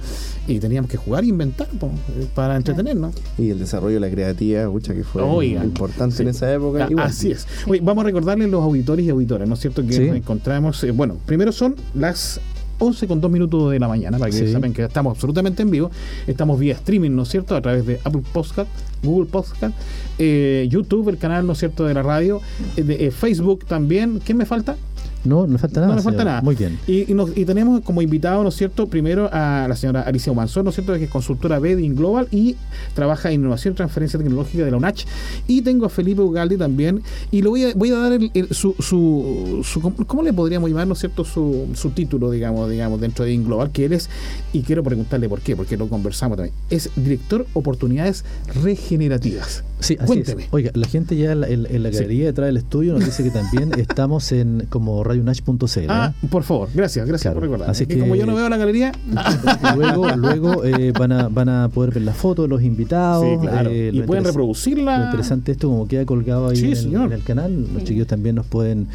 Y teníamos que jugar e inventar, pues, para entretenernos. Y el desarrollo de la creatividad, escucha que fue importante en esa época. Ah, así es. vamos a recordarles los auditores y auditoras, ¿no es cierto? Que nos encontramos, eh, bueno, primero son las 11 con 2 minutos de la mañana, para que sepan que estamos absolutamente en vivo. Estamos vía streaming, ¿no es cierto? A través de Apple Podcast, Google Podcast, eh, YouTube, el canal, ¿no es cierto?, de la radio, eh, de, Facebook también. ¿Qué me falta? No, no falta nada. No falta nada. Muy bien. Y, y, tenemos como invitado, ¿no es cierto?, primero a la señora Alicia Humanzón, ¿no es cierto?, que es consultora Bedin Global y trabaja en innovación y transferencia tecnológica de la UNACH. Y tengo a Felipe Ugaldi también. Y le voy a, voy a dar su, su, ¿cómo le podríamos llamar, ¿no es cierto?, su, su título, digamos, digamos, dentro de Global, que él es, y quiero preguntarle por qué, porque lo conversamos también, es director oportunidades regenerativas. Sí, así Cuénteme. Oiga, la gente ya en, la galería detrás del estudio nos dice que también estamos en como radionach.cl. Ah, por favor, gracias, gracias por recordar. Así que, como yo no veo la galería. luego luego eh, van, a, van a poder ver las fotos de los invitados. Eh, y pueden reproducirla. Lo interesante esto, como queda colgado ahí en, el, canal. Los chiquillos también nos pueden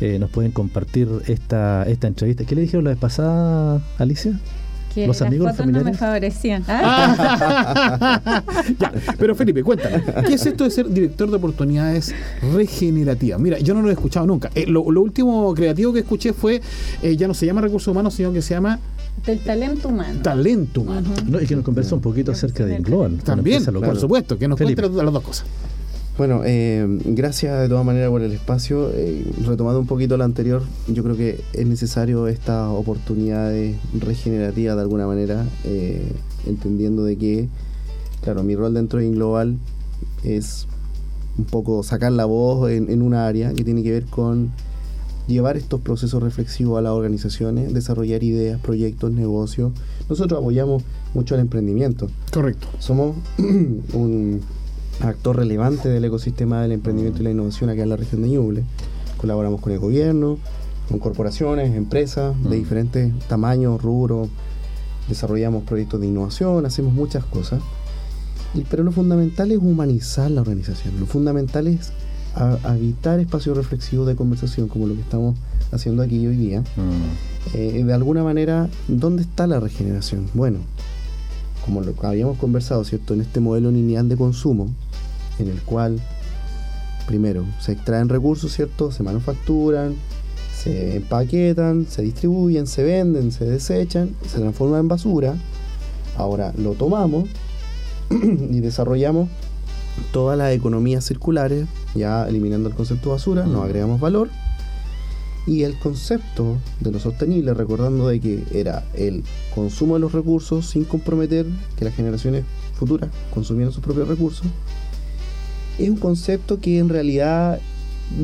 eh, nos pueden compartir esta, esta entrevista. ¿Qué le dijeron la vez pasada, Alicia? Que los amigos las fotos no me favorecían. Ah. pero Felipe, cuéntame, ¿qué es esto de ser director de oportunidades regenerativas? Mira, yo no lo he escuchado nunca. Eh, lo, último creativo que escuché fue, eh, ya no se llama recursos humanos, sino que se llama... Del talento humano. Talento humano. no, y que nos conversa un poquito acerca de Global. También, por supuesto, que nos cuente las dos cosas. Bueno, eh, gracias de todas maneras por el espacio. Eh, retomando un poquito lo anterior, yo creo que es necesario esta oportunidad regenerativa de alguna manera, eh, entendiendo de que, claro, mi rol dentro de Inglobal es un poco sacar la voz en, en una área que tiene que ver con llevar estos procesos reflexivos a las organizaciones, desarrollar ideas, proyectos, negocios. Nosotros apoyamos mucho el emprendimiento. Correcto. Somos un actor relevante del ecosistema del emprendimiento y la innovación acá en la región de Ñuble. Colaboramos con el gobierno, con corporaciones, empresas de mm. diferentes tamaños, rubros, desarrollamos proyectos de innovación, hacemos muchas cosas. pero lo fundamental es humanizar la organización, lo fundamental es habitar espacios reflexivos de conversación como lo que estamos haciendo aquí hoy día. Mm. Eh, de alguna manera, ¿dónde está la regeneración? Bueno, como lo habíamos conversado, ¿cierto? En este modelo lineal de consumo, en el cual, primero, se extraen recursos, ¿cierto? Se manufacturan, se empaquetan, se distribuyen, se venden, se desechan, se transforman en basura. Ahora lo tomamos y desarrollamos todas las economías circulares, ya eliminando el concepto de basura, nos agregamos valor y el concepto de lo sostenible, recordando de que era el consumo de los recursos sin comprometer que las generaciones futuras consumieran sus propios recursos, es un concepto que en realidad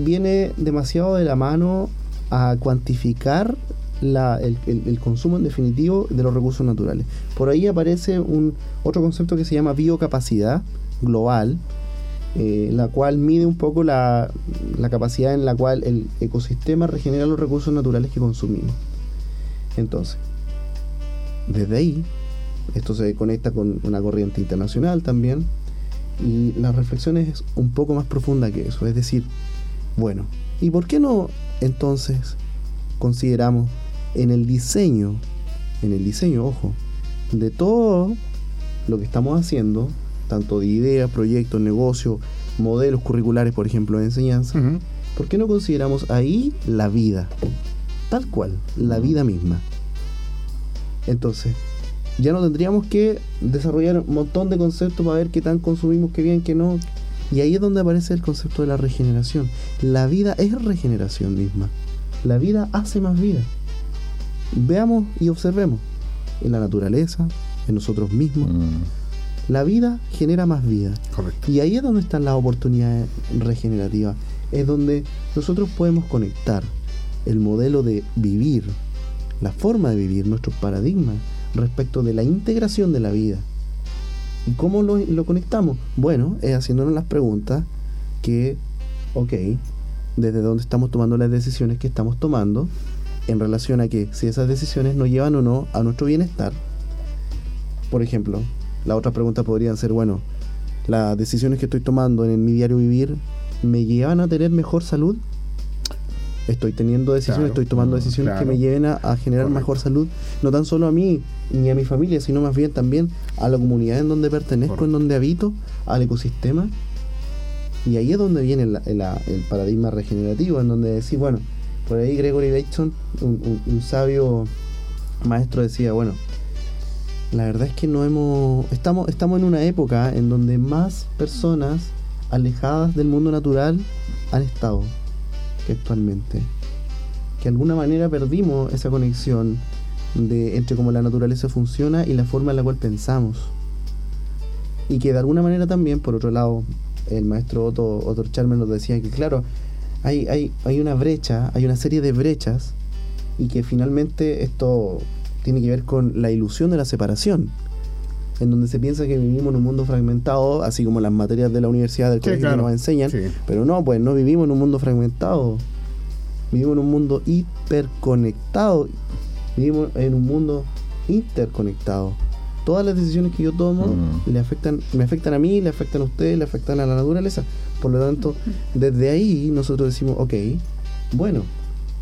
viene demasiado de la mano a cuantificar el, consumo en definitivo de los recursos naturales. Por ahí aparece un otro concepto que se llama biocapacidad global, eh, la cual mide un poco la, capacidad en la cual el ecosistema regenera los recursos naturales que consumimos. Entonces, desde ahí, esto se conecta con una corriente internacional también, y la reflexión es un poco más profunda que eso, es decir, bueno, ¿y por qué no entonces consideramos en el diseño, en el diseño, ojo, de todo lo que estamos haciendo, tanto de ideas, proyectos, negocios, modelos curriculares, por ejemplo, de enseñanza, ¿por qué no consideramos ahí la vida? Tal cual, la vida misma. Entonces, ya no tendríamos que desarrollar un montón de conceptos para ver qué tan consumimos, qué bien, qué no. Y ahí es donde aparece el concepto de la regeneración. La vida es regeneración misma. La vida hace más vida. Veamos y observemos en la naturaleza, en nosotros mismos. Mm. La vida genera más vida. Y ahí es donde están las oportunidades regenerativas. Es donde nosotros podemos conectar el modelo de vivir, la forma de vivir, nuestros paradigmas respecto de la integración de la vida. ¿Y cómo lo, lo conectamos? Bueno, es haciéndonos las preguntas que, ok, desde dónde estamos tomando las decisiones que estamos tomando en relación a que si esas decisiones nos llevan o no a nuestro bienestar. Por ejemplo, la otra pregunta podrían ser, bueno, las decisiones que estoy tomando en mi diario vivir me llevan a tener mejor salud estoy teniendo decisiones, estoy tomando mm, decisiones que me lleven a, generar mejor salud, no tan solo a mí ni a mi familia, sino más bien también a la comunidad en donde pertenezco, en donde habito, al ecosistema. Y ahí es donde viene el paradigma regenerativo, en donde decís, bueno, por ahí Gregory Bateson, un, sabio maestro, decía, bueno, la verdad es que no hemos. Estamos, estamos en una época en donde más personas alejadas del mundo natural han estado actualmente. Que de alguna manera perdimos esa conexión de, entre cómo la naturaleza funciona y la forma en la cual pensamos. Y que de alguna manera también, por otro lado, el maestro Otto, Otto Charmer nos decía que, claro, hay, hay, hay una brecha, hay una serie de brechas, y que finalmente esto tiene que ver con la ilusión de la separación en donde se piensa que vivimos en un mundo fragmentado, así como las materias de la universidad del colegio nos enseñan, pero no, pues no vivimos en un mundo fragmentado, vivimos en un mundo hiperconectado, vivimos en un mundo interconectado. Todas las decisiones que yo tomo mm. le afectan, me afectan a mí, le afectan a ustedes, le afectan a la naturaleza. Por lo tanto, desde ahí nosotros decimos, ok, bueno,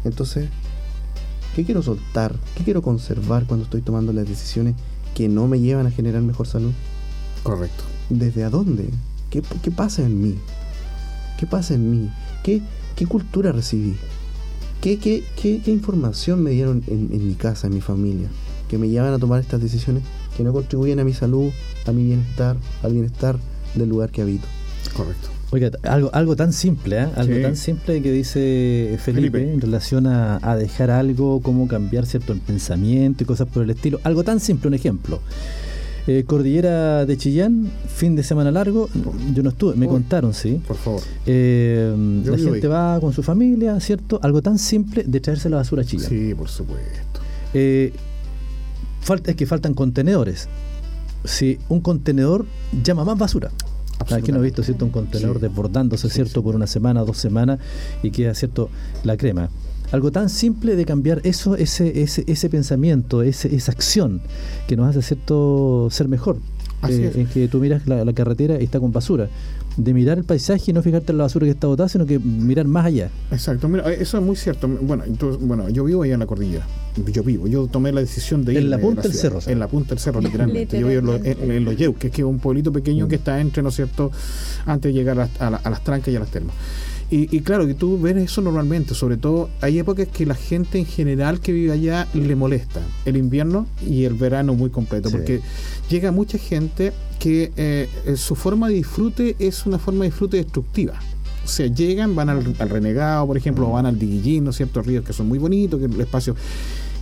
entonces, ¿qué quiero soltar? ¿Qué quiero conservar cuando estoy tomando las decisiones que no me llevan a generar mejor salud. Correcto. ¿Desde a dónde? ¿Qué, pasa en mí? ¿Qué pasa en mí? ¿Qué, qué cultura recibí? ¿Qué, qué, qué, información me dieron en, en, mi casa, en mi familia? Que me llevan a tomar estas decisiones que no contribuyen a mi salud, a mi bienestar, al bienestar del lugar que habito. Correcto. Oiga, algo, algo tan simple, ¿eh? algo tan simple que dice Felipe, en relación a, dejar algo, cómo cambiar cierto el pensamiento y cosas por el estilo. Algo tan simple, un ejemplo. Eh, Cordillera de Chillán, fin de semana largo. Yo no estuve, me contaron, sí. Por favor. Eh, la gente va con su familia, ¿cierto? Algo tan simple de traerse la basura a Chillán. Sí, por supuesto. falta, es que faltan contenedores. Si un contenedor llama más basura. Aquí no he visto cierto un contenedor desbordándose cierto por una semana, dos semanas y queda cierto la crema. Algo tan simple de cambiar eso, ese, ese, ese pensamiento, ese, esa acción que nos hace cierto ser mejor. Eh, en que tú miras la, carretera y está con basura. De mirar el paisaje y no fijarte en la basura que está botada, sino que mirar más allá. Exacto, mira, eso es muy cierto. Bueno, entonces, bueno yo vivo allá en la cordillera. Yo vivo, yo tomé la decisión de ir. En la punta del cerro. En la punta del cerro, literalmente. Yo vivo en, Los Yeu, que es un pueblito pequeño mm. que está entre, ¿no es cierto?, antes de llegar a, a las trancas y a las termas. Y, claro, que tú ves eso normalmente, sobre todo hay épocas que la gente en general que vive allá le molesta, el invierno y el verano muy completo, porque llega mucha gente que eh, su forma de disfrute es una forma de disfrute destructiva. O sea, llegan, van al, renegado, por ejemplo, o van al diguillín, ¿no es cierto? Ríos que son muy bonitos, que el espacio.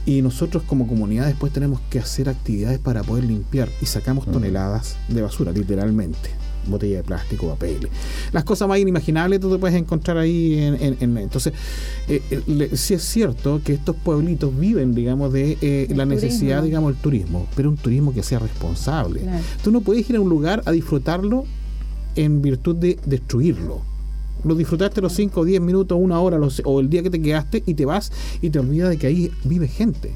Y nosotros como comunidad después tenemos que hacer actividades para poder limpiar y sacamos toneladas de basura, literalmente botella de plástico, papel. Las cosas más inimaginables tú te puedes encontrar ahí. En, entonces, eh, eh sí es cierto que estos pueblitos viven, digamos, de eh, la necesidad, digamos, del turismo, pero un turismo que sea responsable. Tú no puedes ir a un lugar a disfrutarlo en virtud de destruirlo. Lo disfrutaste los 5, 10 minutos, una hora o el día que te quedaste y te vas y te olvidas de que ahí vive gente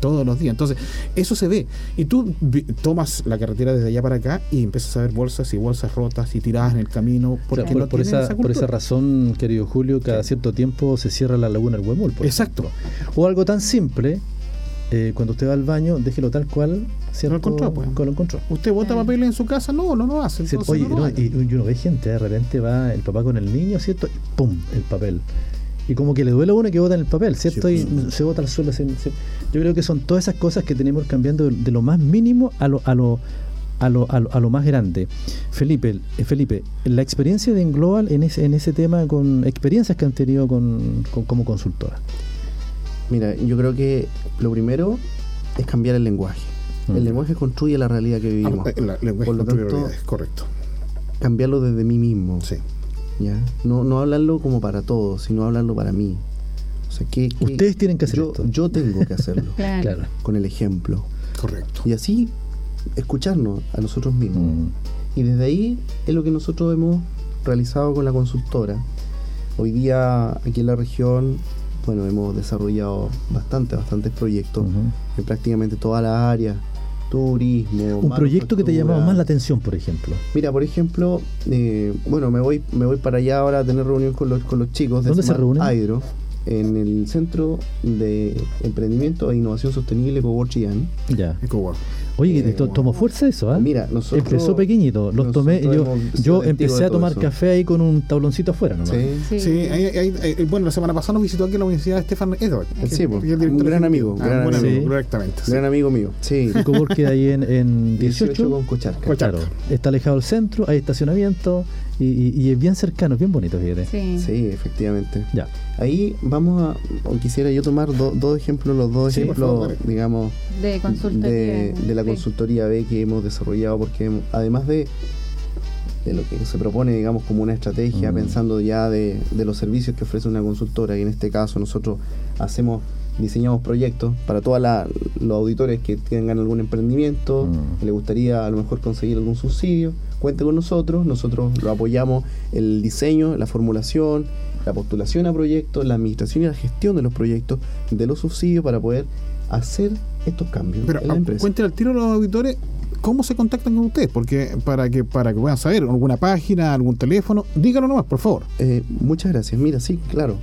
todos los días. Entonces, eso se ve. Y tú tomas la carretera desde allá para acá y empiezas a ver bolsas y bolsas rotas y tiradas en el camino. Porque por, esa, por esa razón, querido Julio, cada cierto tiempo se cierra la laguna del Huemul. Exacto. O algo tan simple eh, cuando usted va al baño, déjelo tal cual. ¿cierto? Lo encontró, pues. Lo encontró. ¿Usted bota papel en su casa? No, no lo hace. oye, y, uno ve gente, de repente va el papá con el niño, ¿cierto? Y ¡pum! el papel. Y como que le duele a uno que vota en el papel, ¿cierto? y se vota al suelo. Yo creo que son todas esas cosas que tenemos cambiando de lo más mínimo a lo, a lo, a lo, a lo, más grande. Felipe, eh, Felipe, la experiencia de Englobal en ese, en ese tema, con experiencias que han tenido con, como consultora. Mira, yo creo que lo primero es cambiar el lenguaje. El mm. lenguaje construye la realidad que vivimos. Ah, Por lo tanto, es correcto. Cambiarlo desde mí mismo. Sí. ¿ya? No, no hablarlo como para todos, sino hablarlo para mí. O sea, que, Ustedes tienen que hacerlo. yo, Yo tengo que hacerlo. claro. Con el ejemplo. Correcto. Y así escucharnos a nosotros mismos. Mm. Y desde ahí es lo que nosotros hemos realizado con la consultora. Hoy día aquí en la región, bueno, hemos desarrollado bastante, bastantes proyectos en prácticamente todas las áreas. Turismo. Un proyecto que te llamaba más la atención, por ejemplo. Mira, por ejemplo, eh, bueno, me voy, me voy para allá ahora a tener reunión con los, con los chicos de ¿Dónde se reúnen? Hydro en el Centro de Emprendimiento e Innovación Sostenible Cowork Chillán. Ya. Oye, eh, tomó fuerza eso, ¿ah? Mira, nosotros. Empezó pequeñito. Los tomé. Yo, yo empecé a tomar café ahí con un tabloncito afuera, ¿no? Sí, sí. Eh, bueno, la semana pasada nos visitó aquí en la Universidad Stefan Edward. Sí, pues, un gran amigo. Ah, gran amigo, correctamente. Gran amigo mío. Sí. Y como queda ahí en, en 18, 18 con Cocharca. Claro. Está alejado del centro, hay estacionamiento y, es bien cercano, es bien bonito, fíjate. Sí, sí efectivamente. Ya. Ahí vamos a, o quisiera yo tomar dos ejemplos, los dos ejemplos, digamos, de, de, la consultoría B que hemos desarrollado, porque además de, de lo que se propone, digamos, como una estrategia, mm. pensando ya de, los servicios que ofrece una consultora, y en este caso nosotros hacemos diseñamos proyectos para todos los auditores que tengan algún emprendimiento, mm. que le gustaría a lo mejor conseguir algún subsidio, cuente con nosotros, nosotros lo apoyamos el diseño, la formulación, la postulación a proyectos, la administración y la gestión de los proyectos, de los subsidios para poder hacer estos cambios Pero, en la empresa. Cuenten al tiro a los auditores cómo se contactan con ustedes, porque para que para que puedan saber alguna página, algún teléfono, díganlo nomás, por favor. Eh, muchas gracias. Mira, sí, claro.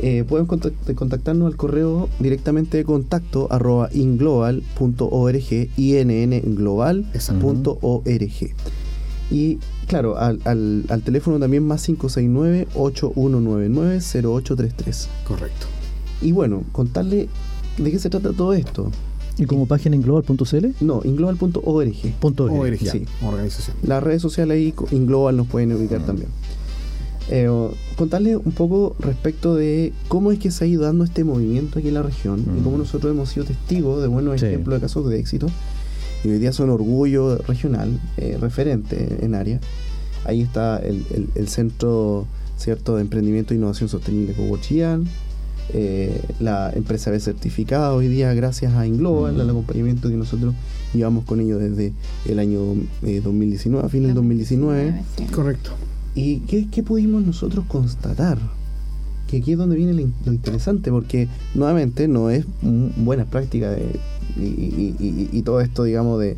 Eh, pueden contactarnos al correo directamente de contacto arroba inglobal.org, innglobal.org. Y claro, al, al, teléfono también más 569-8199-0833. Correcto. Y bueno, contarle de qué se trata todo esto. ¿Y como página inglobal.cl? No, inglobal.org. .org, sí. Organización. Las redes sociales ahí, Inglobal, nos pueden ubicar también. Eh, contarle un poco respecto de cómo es que se ha ido dando este movimiento aquí en la región y cómo nosotros hemos sido testigos de buenos ejemplos de casos de éxito y hoy día son orgullo regional, eh, referente en área. Ahí está el, Centro ¿cierto? de Emprendimiento e Innovación Sostenible Cobochillán, eh, la empresa B certificada hoy día gracias a Inglobal, al acompañamiento que nosotros llevamos con ellos desde el año 2019, eh, a fines del 2019. Correcto. ¿Y qué, qué, pudimos nosotros constatar? Que aquí es donde viene lo, interesante, porque nuevamente no es buena práctica de y, todo esto, digamos, de,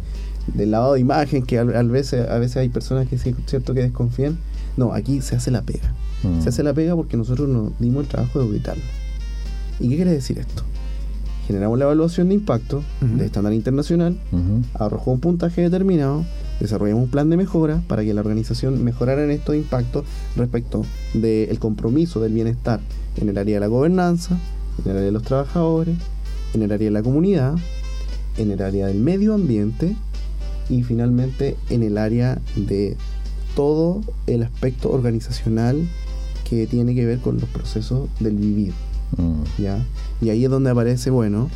del lavado de imagen, que a, veces, a veces hay personas que cierto que desconfían. No, aquí se hace la pega. Mm. Se hace la pega porque nosotros nos dimos el trabajo de auditarlo. ¿Y qué quiere decir esto? Generamos la evaluación de impacto de estándar internacional, arrojó un puntaje determinado, desarrollamos un plan de mejora para que la organización mejorara en estos impactos respecto del compromiso del bienestar en el área de la gobernanza, en el área de los trabajadores, en el área de la comunidad, en el área del medio ambiente y finalmente en el área de todo el aspecto organizacional que tiene que ver con los procesos del vivir. Mm. ¿ya? Y ahí es donde aparece, bueno,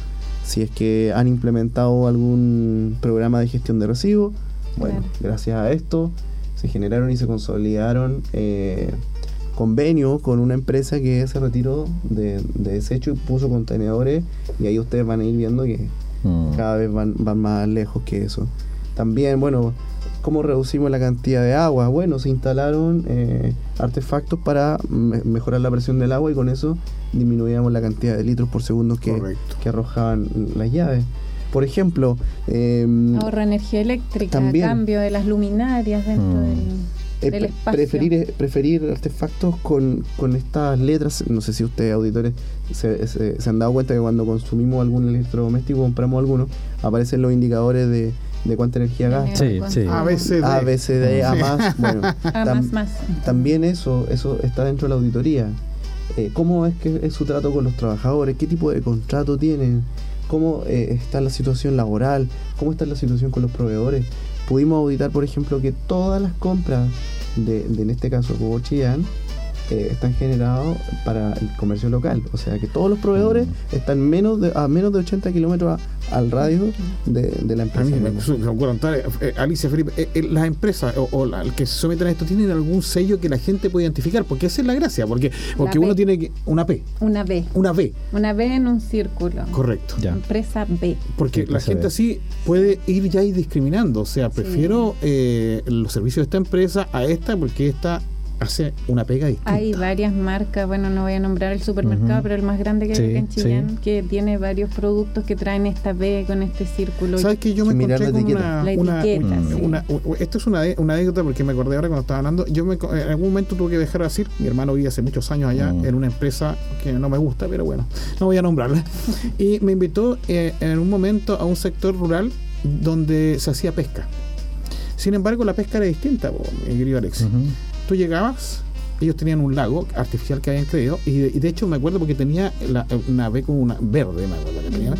si es que han implementado algún programa de gestión de residuos, bueno, gracias a esto se generaron y se consolidaron eh, convenios con una empresa que se retiró de, de desecho y puso contenedores y ahí ustedes van a ir viendo que Mm. Cada vez van, van más lejos que eso. También, bueno, ¿cómo reducimos la cantidad de agua? Bueno, se instalaron eh, artefactos para mejorar la presión del agua y con eso disminuíamos la cantidad de litros por segundo que, que arrojaban las llaves. Por ejemplo, eh, ahorra energía eléctrica, cambio de las luminarias dentro mm. del eh, preferir, preferir artefactos con, con, estas letras, no sé si ustedes auditores se, han dado cuenta que cuando consumimos algún electrodoméstico, compramos alguno, aparecen los indicadores de, de cuánta energía gasta. Sí, sí. ABCD. ABCD, A más. Bueno, a más, más. también eso, eso está dentro de la auditoría. eh, cómo es que es su trato con los trabajadores, qué tipo de contrato tienen, cómo eh, está la situación laboral, cómo está la situación con los proveedores. Pudimos auditar, por ejemplo, que todas las compras de, en este caso, como Chillán, eh, están generados para el comercio local. O sea que todos los proveedores mm. están menos de, a menos de 80 kilómetros al radio de, la empresa. Eh, eh, Alicia Felipe, las empresas o, el que se someten a esto tienen algún sello que la gente puede identificar, porque esa es la gracia, porque, porque uno tiene que, una P. Una B. Una B. Una B en un círculo. Correcto. Empresa B. Porque la gente así puede ir ya y discriminando. O sea, prefiero los servicios de esta empresa a esta porque esta hace una pega distinta. Hay varias marcas, bueno, no voy a nombrar el supermercado, pero el más grande que hay en Chillán, que tiene varios productos que traen esta B con este círculo. ¿Sabes que yo me encontré con una, una, una, Esto es una, una anécdota porque me acordé ahora cuando estaba hablando. Yo me, en algún momento tuve que dejar de decir, mi hermano vive hace muchos años allá en una empresa que no me gusta, pero bueno, no voy a nombrarla. y me invitó eh, en un momento a un sector rural donde se hacía pesca. Sin embargo, la pesca era distinta, mi querido Alex tú llegabas, ellos tenían un lago artificial que habían creado, y de, hecho me acuerdo porque tenía la, una ave como una verde, me acuerdo que tenía.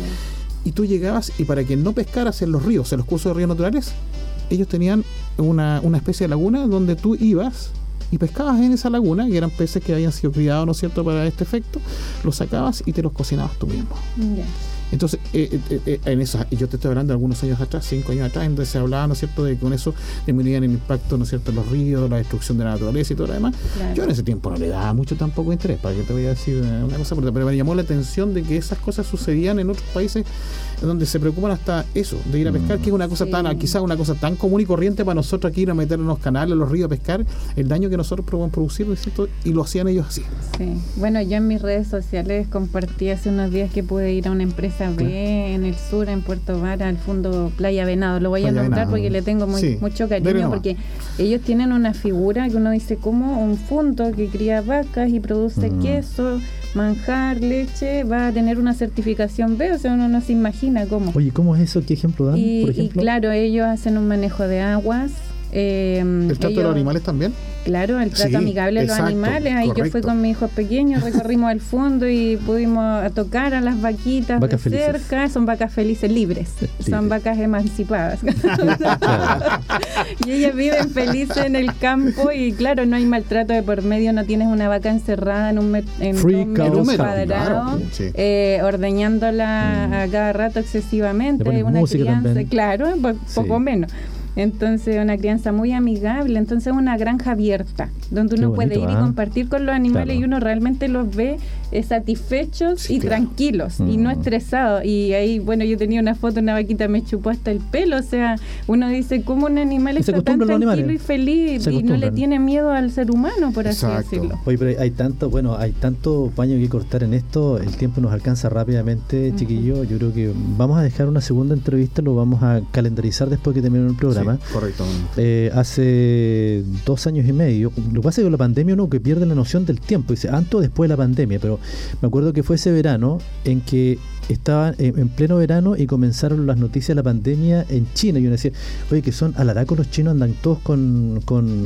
Y tú llegabas y para que no pescaras en los ríos, en los cursos de ríos naturales, ellos tenían una, una especie de laguna donde tú ibas y pescabas en esa laguna, que eran peces que habían sido criados, ¿no es cierto?, para este efecto, los sacabas y te los cocinabas tú mismo. Entonces, eh, eh, eh, en esa, y yo te estoy hablando de algunos años atrás, cinco años atrás, donde se hablaba, ¿no es cierto?, de que con eso disminuían el impacto, ¿no es cierto?, en los ríos, la destrucción de la naturaleza y todo lo demás. Yo en ese tiempo no le daba mucho tampoco interés, para que te voy a decir una cosa, pero me llamó la atención de que esas cosas sucedían en otros países donde se preocupan hasta eso, de ir a pescar, que es una cosa tan, quizás una cosa tan común y corriente para nosotros aquí ir a meter en los canales, en los ríos a pescar, el daño que nosotros podemos producir, y lo hacían ellos así. Sí, bueno, yo en mis redes sociales compartí hace unos días que pude ir a una empresa En el sur, en Puerto Vara, al fondo Playa Venado. Lo voy a nombrar porque le tengo muy, mucho cariño, porque ellos tienen una figura que uno dice como un fondo que cría vacas y produce mm. queso manjar, leche, va a tener una certificación B, o sea, uno no se imagina cómo. Oye, ¿cómo es eso? ¿Qué ejemplo dan? por ejemplo? y claro, ellos hacen un manejo de aguas, eh, ¿El trato de los animales también? Claro, el trato amigable de los animales. Ahí yo fui con mi hijo pequeño, recorrimos el fondo y pudimos tocar a las vaquitas de cerca. Son vacas felices, libres. Son vacas emancipadas. y ellas viven felices en el campo y claro, no hay maltrato de por medio, no tienes una vaca encerrada en un, metro cuadrado, eh, ordeñándola mm. a cada rato excesivamente. Una crianza, claro, poco menos. Entonces, una crianza muy amigable, entonces una granja abierta, donde uno puede ir y ¿ah? compartir con los animales y uno realmente los ve eh, satisfechos y tranquilos y no mm. estresados. Y ahí, bueno, yo tenía una foto, una vaquita me chupó hasta el pelo, o sea, uno dice, ¿cómo un animal está tan tranquilo y feliz y no le tiene miedo al ser humano, por así decirlo? Oye, pero hay tanto, bueno, hay tanto paño que cortar en esto, el tiempo nos alcanza rápidamente, chiquillo, yo creo que vamos a dejar una segunda entrevista, lo vamos a calendarizar después que termine el programa. Correcto. Eh, hace dos años y medio, lo que pasa es que la pandemia uno que pierde la noción del tiempo, dice, antes o después de la pandemia, pero me acuerdo que fue ese verano en que estaba en pleno verano y comenzaron las noticias de la pandemia en China. Y uno decía, oye, que son alaracos los chinos, andan todos con, con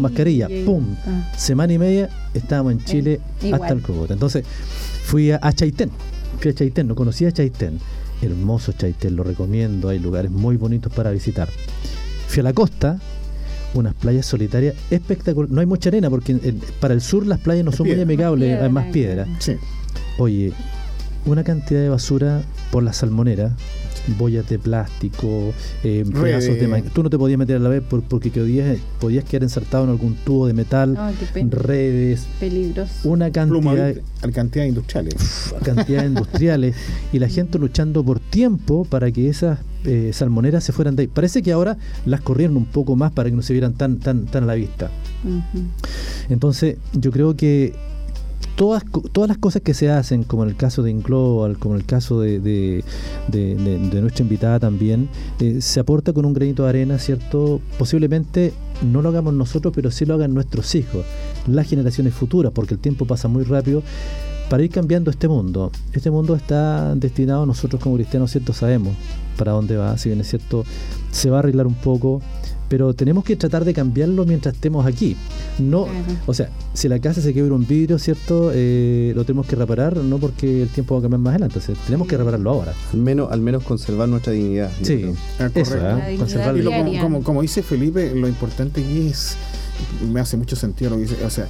mascarilla. ¡Pum! Ah. Semana y media estábamos en Chile hasta el cogote. Entonces fui a, Chaitén. Fui a Chaitén, no conocía a Chaitén. Hermoso Chaitén, lo recomiendo. Hay lugares muy bonitos para visitar. Fui a la costa, unas playas solitarias espectaculares. No hay mucha arena porque para el sur las playas no son muy amigables, hay más piedra. Oye, una cantidad de basura por la salmonera, boyas de plástico, eh, pedazos de Tú no te podías meter a la vez porque podías, podías quedar ensartado en algún tubo de metal, redes. Peligros. Una cantidad. cantidad industriales. cantidad industriales. Y la gente luchando por tiempo para que esas eh, salmoneras se fueran de ahí. Parece que ahora las corrieron un poco más para que no se vieran tan, tan, tan a la vista. Entonces, yo creo que todas, todas las cosas que se hacen, como en el caso de Inglobal, como en el caso de, de, nuestra invitada también, eh, se aporta con un granito de arena, ¿cierto? Posiblemente no lo hagamos nosotros, pero sí lo hagan nuestros hijos, las generaciones futuras, porque el tiempo pasa muy rápido para ir cambiando este mundo. Este mundo está destinado, nosotros como cristianos, ¿cierto? Sabemos para dónde va, si bien es cierto, se va a arreglar un poco, pero tenemos que tratar de cambiarlo mientras estemos aquí. No, o sea, si la casa se quiebra un vidrio, ¿cierto? Eh, lo tenemos que reparar, no porque el tiempo va a cambiar más adelante, tenemos que repararlo ahora. Al menos, al menos conservar nuestra dignidad. Sí, ah, correcto. como, como, dice Felipe, lo importante aquí es, me hace mucho sentido lo que dice, o sea,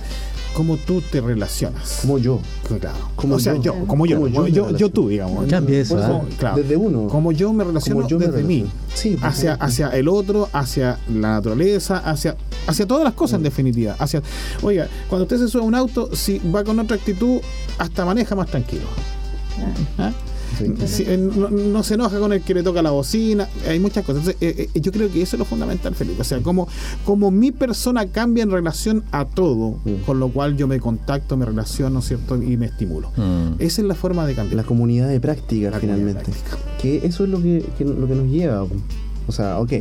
cómo tú te relacionas. Como yo. Claro. Como o sea, yo, como yo, yo, yo, tú, digamos. Cambia eso, ¿eh? claro. Desde uno. Como yo me relaciono desde mí. Sí, hacia, hacia el otro, hacia la naturaleza, hacia, hacia todas las cosas en definitiva. Hacia, oiga, cuando usted se sube a un auto, si va con otra actitud, hasta maneja más tranquilo. ¿Ah? No, se enoja con el que le toca la bocina, hay muchas cosas. Eh, eh, yo creo que eso es lo fundamental, Felipe. O sea, como, como mi persona cambia en relación a todo, mm. con lo cual yo me contacto, me relaciono, ¿cierto? Y me estimulo. Mm. Esa es la forma de cambiar. La comunidad de práctica, finalmente. Que eso es lo que, lo que nos lleva. O sea, ok,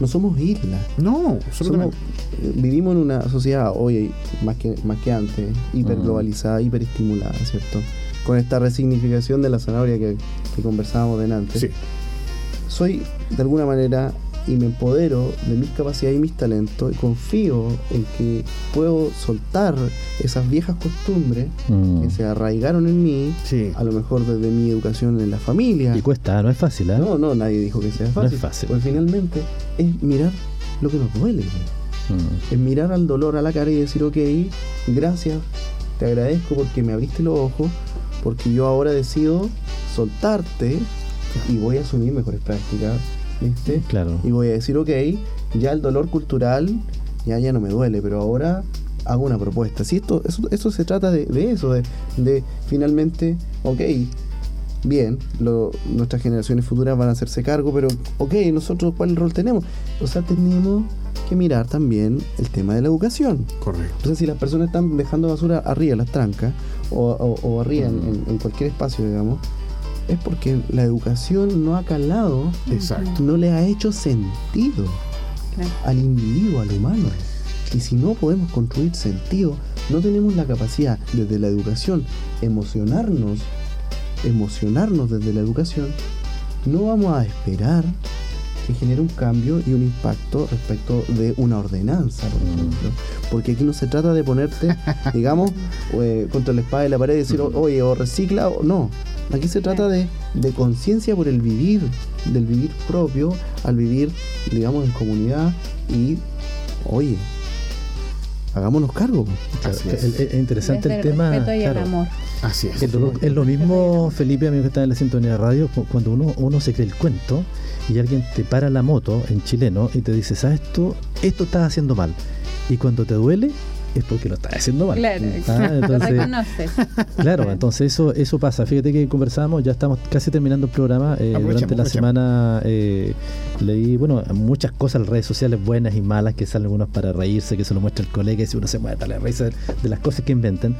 no somos islas. No, somos, vivimos en una sociedad hoy más que, más que antes, hiperglobalizada, mm. hiperestimulada, ¿cierto? Con esta resignificación de la zanahoria que, conversábamos delante, sí. soy de alguna manera y me empodero de mis capacidades y mis talentos y confío en que puedo soltar esas viejas costumbres mm. que se arraigaron en mí, a lo mejor desde mi educación en la familia. Y cuesta, no es fácil, ¿eh? No, no, nadie dijo que sea fácil. No es fácil. Pues finalmente es mirar lo que nos duele. Mm. Es mirar al dolor a la cara y decir, ok, gracias, te agradezco porque me abriste los ojos, porque yo ahora decido soltarte y voy a asumir mejores prácticas, ¿viste? Claro. Y voy a decir, ok, ya el dolor cultural ya, ya no me duele, pero ahora hago una propuesta. Si esto, eso, se trata de, eso, de, finalmente, ok, bien, nuestras generaciones futuras van a hacerse cargo, pero ok, nosotros cuál rol tenemos. O sea, tenemos que mirar también el tema de la educación. Correcto. Entonces, si las personas están dejando basura arriba, las trancas, o, o, arriba en, cualquier espacio, digamos, es porque la educación no ha calado, Exacto. no le ha hecho sentido al individuo, al humano. Y si no podemos construir sentido, no tenemos la capacidad desde la educación emocionarnos, emocionarnos desde la educación, no vamos a esperar que genere un cambio y un impacto respecto de una ordenanza, por ejemplo. Porque aquí no se trata de ponerte, digamos, eh, contra la espada de la pared y decir, oye, o recicla o no. Aquí se trata de, de conciencia por el vivir, del vivir propio, al vivir, digamos, en comunidad y, oye, hagámonos cargo. es. interesante el, tema. Y el amor. Así es. Es lo mismo, Felipe, amigo que está en la sintonía de radio, cuando uno, uno se cree el cuento y alguien te para la moto en chileno y te dice, ¿sabes tú? Esto estás haciendo mal. Y cuando te duele, es porque lo estás haciendo mal. Claro, ah, entonces, Claro, entonces eso, eso pasa. Fíjate que conversamos, ya estamos casi terminando el programa. Eh, durante la semana eh, leí, bueno, muchas cosas en redes sociales buenas y malas que salen algunas para reírse, que se lo muestra el colega y si uno se mueve la risa de las cosas que inventan.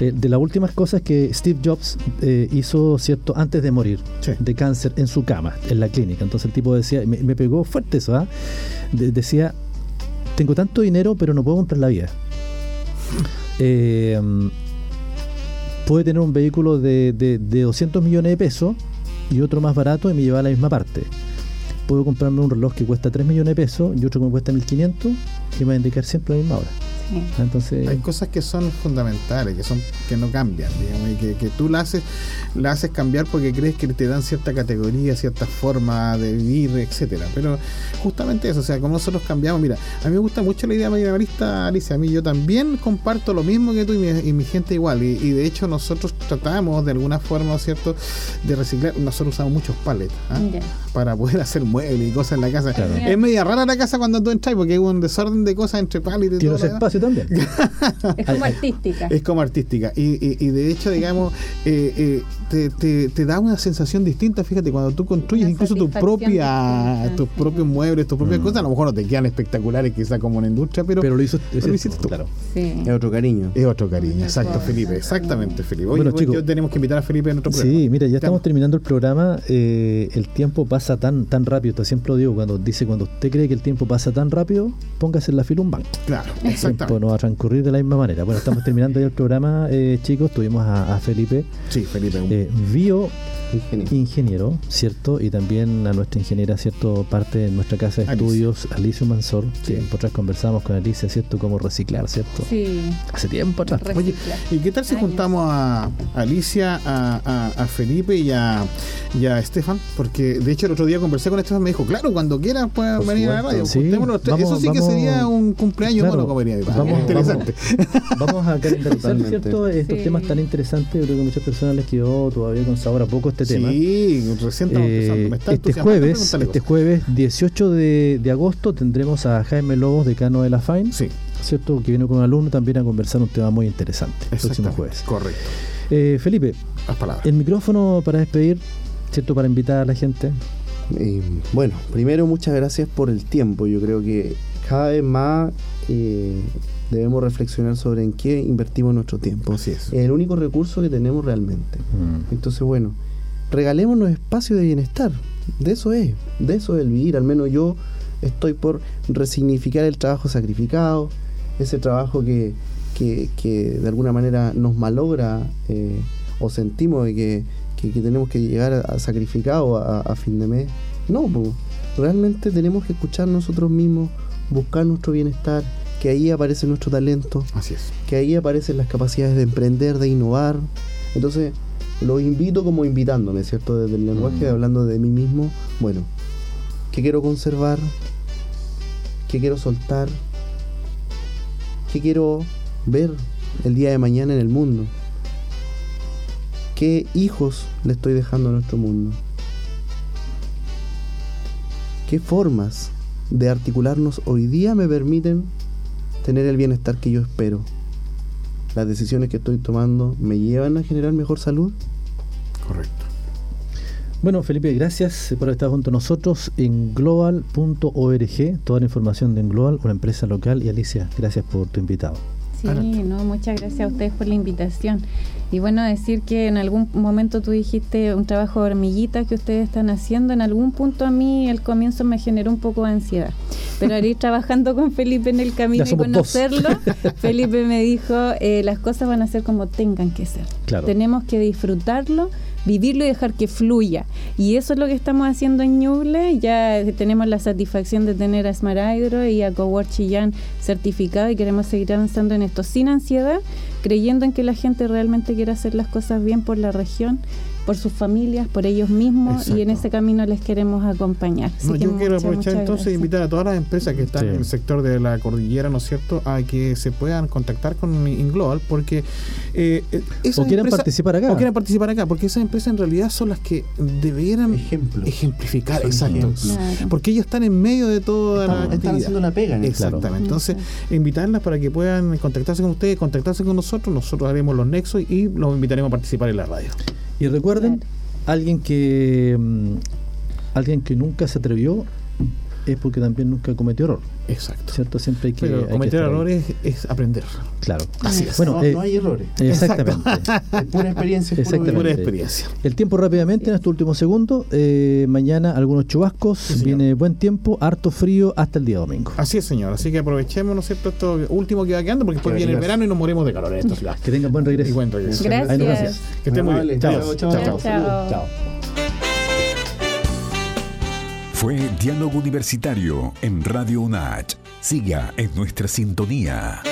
Eh, de las últimas cosas que Steve Jobs eh, hizo, ¿cierto?, antes de morir de cáncer en su cama, en la clínica. Entonces el tipo decía, me, pegó fuerte eso, ¿ah? decía, tengo tanto dinero, pero no puedo comprar la vida. Eh, puede tener un vehículo de, de, 200 millones de pesos y otro más barato y me lleva a la misma parte. Puedo comprarme un reloj que cuesta 3 millones de pesos y otro que me cuesta 1500 y me va a indicar siempre la misma hora. Entonces, hay cosas que son fundamentales, que son que no cambian, digamos, y que, que tú la haces, la haces cambiar porque crees que te dan cierta categoría, cierta forma de vivir, etcétera. Pero justamente eso, o sea, como nosotros cambiamos, mira, a mí me gusta mucho la idea minimalista, Alicia, a mí yo también comparto lo mismo que tú y mi, gente igual, y, de hecho nosotros tratamos de alguna forma, ¿cierto?, de reciclar, nosotros usamos muchos paletas ¿ah? para poder hacer muebles y cosas en la casa. Es media rara la casa cuando tú entras porque hay un desorden de cosas entre paletas y todo. También. es como artística. Es como artística. Y, y, de hecho, digamos, eh, eh, te, te, te, da una sensación distinta, fíjate, cuando tú construyes incluso tu propia, tus propios muebles, tus propias mm. cosas, a lo mejor no te quedan espectaculares quizá como una industria, pero, pero lo, hizo, hiciste tú. Claro. Es otro cariño. Es otro cariño, exacto, Felipe, exactamente, Felipe. bueno, chicos, tenemos que invitar a Felipe en otro programa. Sí, mira, ya estamos terminando el programa, eh, el tiempo pasa tan tan rápido, te siempre lo digo, cuando dice, cuando usted cree que el tiempo pasa tan rápido, póngase en la fila un banco. Claro, exactamente. Tiempo no va a transcurrir de la misma manera. Bueno, estamos terminando ya el programa, eh, chicos. Tuvimos a, Felipe. Sí, Felipe. Eh, bio ingeniero. ¿cierto? Y también a nuestra ingeniera, ¿cierto? Parte de nuestra casa de estudios, Alicia Mansor. Tiempo atrás conversamos con Alicia, ¿cierto? Cómo reciclar, ¿cierto? Sí. Hace tiempo atrás. Oye, ¿y qué tal si juntamos a Alicia, a, Felipe y a, y a Estefan? Porque de hecho el otro día conversé con Estefan, me dijo, claro, cuando quieran pueden venir a la radio. Sí, Eso sí que sería un cumpleaños bueno, como venía. Vamos, interesante. Vamos, a calendarizar, ¿cierto? Estos temas tan interesantes. Yo creo que muchas personas les quedó todavía con sabor a poco este este sí, recién eh, este jueves, este jueves 18 de, agosto tendremos a Jaime Lobos, decano de la FAIN. Sí. ¿Cierto? Que viene con un alumno también a conversar un tema muy interesante el próximo jueves. Correcto. Eh, Felipe, el micrófono para despedir, ¿cierto? Para invitar a la gente. Eh, bueno, primero muchas gracias por el tiempo. Yo creo que cada vez más debemos reflexionar sobre en qué invertimos nuestro tiempo. Así es. el único recurso que tenemos realmente. Mm. Entonces, bueno, regalémonos espacio de bienestar. De eso es, de eso es el vivir. Al menos yo estoy por resignificar el trabajo sacrificado, ese trabajo que, de alguna manera nos malogra eh, o sentimos de que, tenemos que llegar a, sacrificado a, fin de mes. No, realmente tenemos que escuchar nosotros mismos, buscar nuestro bienestar, que ahí aparece nuestro talento, Así es. que ahí aparecen las capacidades de emprender, de innovar. Entonces, lo invito como invitándome, ¿cierto? Desde el lenguaje, mm. hablando de mí mismo. Bueno, ¿qué quiero conservar? ¿Qué quiero soltar? ¿Qué quiero ver el día de mañana en el mundo? ¿Qué hijos le estoy dejando a nuestro mundo? ¿Qué formas de articularnos hoy día me permiten tener el bienestar que yo espero? ¿Las decisiones que estoy tomando me llevan a generar mejor salud? Correcto. Bueno, Felipe, gracias por estar junto a nosotros en global.org, toda la información de Global, una empresa local. Y Alicia, gracias por tu invitado. Sí, no, muchas gracias a ustedes por la invitación. Y bueno, decir que en algún momento tú dijiste un trabajo de hormiguita que ustedes están haciendo. En algún punto a mí el comienzo me generó un poco de ansiedad. Pero al ir trabajando con Felipe en el camino y conocerlo, Felipe me dijo, eh, las cosas van a ser como tengan que ser. Tenemos que disfrutarlo vivirlo y dejar que fluya. Y eso es lo que estamos haciendo en Ñuble. Ya tenemos la satisfacción de tener a Smart Hydro y a Cowork Chillán certificado y queremos seguir avanzando en esto sin ansiedad, creyendo en que la gente realmente quiere hacer las cosas bien por la región por sus familias, por ellos mismos y en ese camino les queremos acompañar. yo quiero aprovechar entonces e invitar a todas las empresas que están en el sector de la cordillera, ¿no es cierto?, a que se puedan contactar con Inglobal porque eh, o quieren participar acá. O quieren participar acá, porque esas empresas en realidad son las que debieran ejemplificar, exacto. Porque ellos están en medio de toda la actividad. Están haciendo una pega. En Exactamente. Entonces, invitarlas para que puedan contactarse con ustedes, contactarse con nosotros, nosotros haremos los nexos y los invitaremos a participar en la radio. Y recuerden, alguien que mm, alguien que nunca se atrevió es porque también nunca cometió error. Exacto. ¿Cierto? Siempre hay que. Pero cometer errores es aprender. Claro. Así es. Bueno, no, eh, hay errores. Exactamente. es pura experiencia. Exactamente. Pura experiencia. El tiempo rápidamente en este último segundo. Eh, mañana algunos chubascos. viene buen tiempo, harto frío hasta el día domingo. Así es, señor. Así que aprovechemos, ¿no es cierto? Esto último que va quedando porque después viene el verano y nos morimos de calor en esta ciudad. Que tengan buen regreso. Y buen regreso. Gracias. gracias. Que estén muy bien. chao. chao. chao. chao. Fue Diálogo Universitario en Radio UNACH. Siga en nuestra sintonía.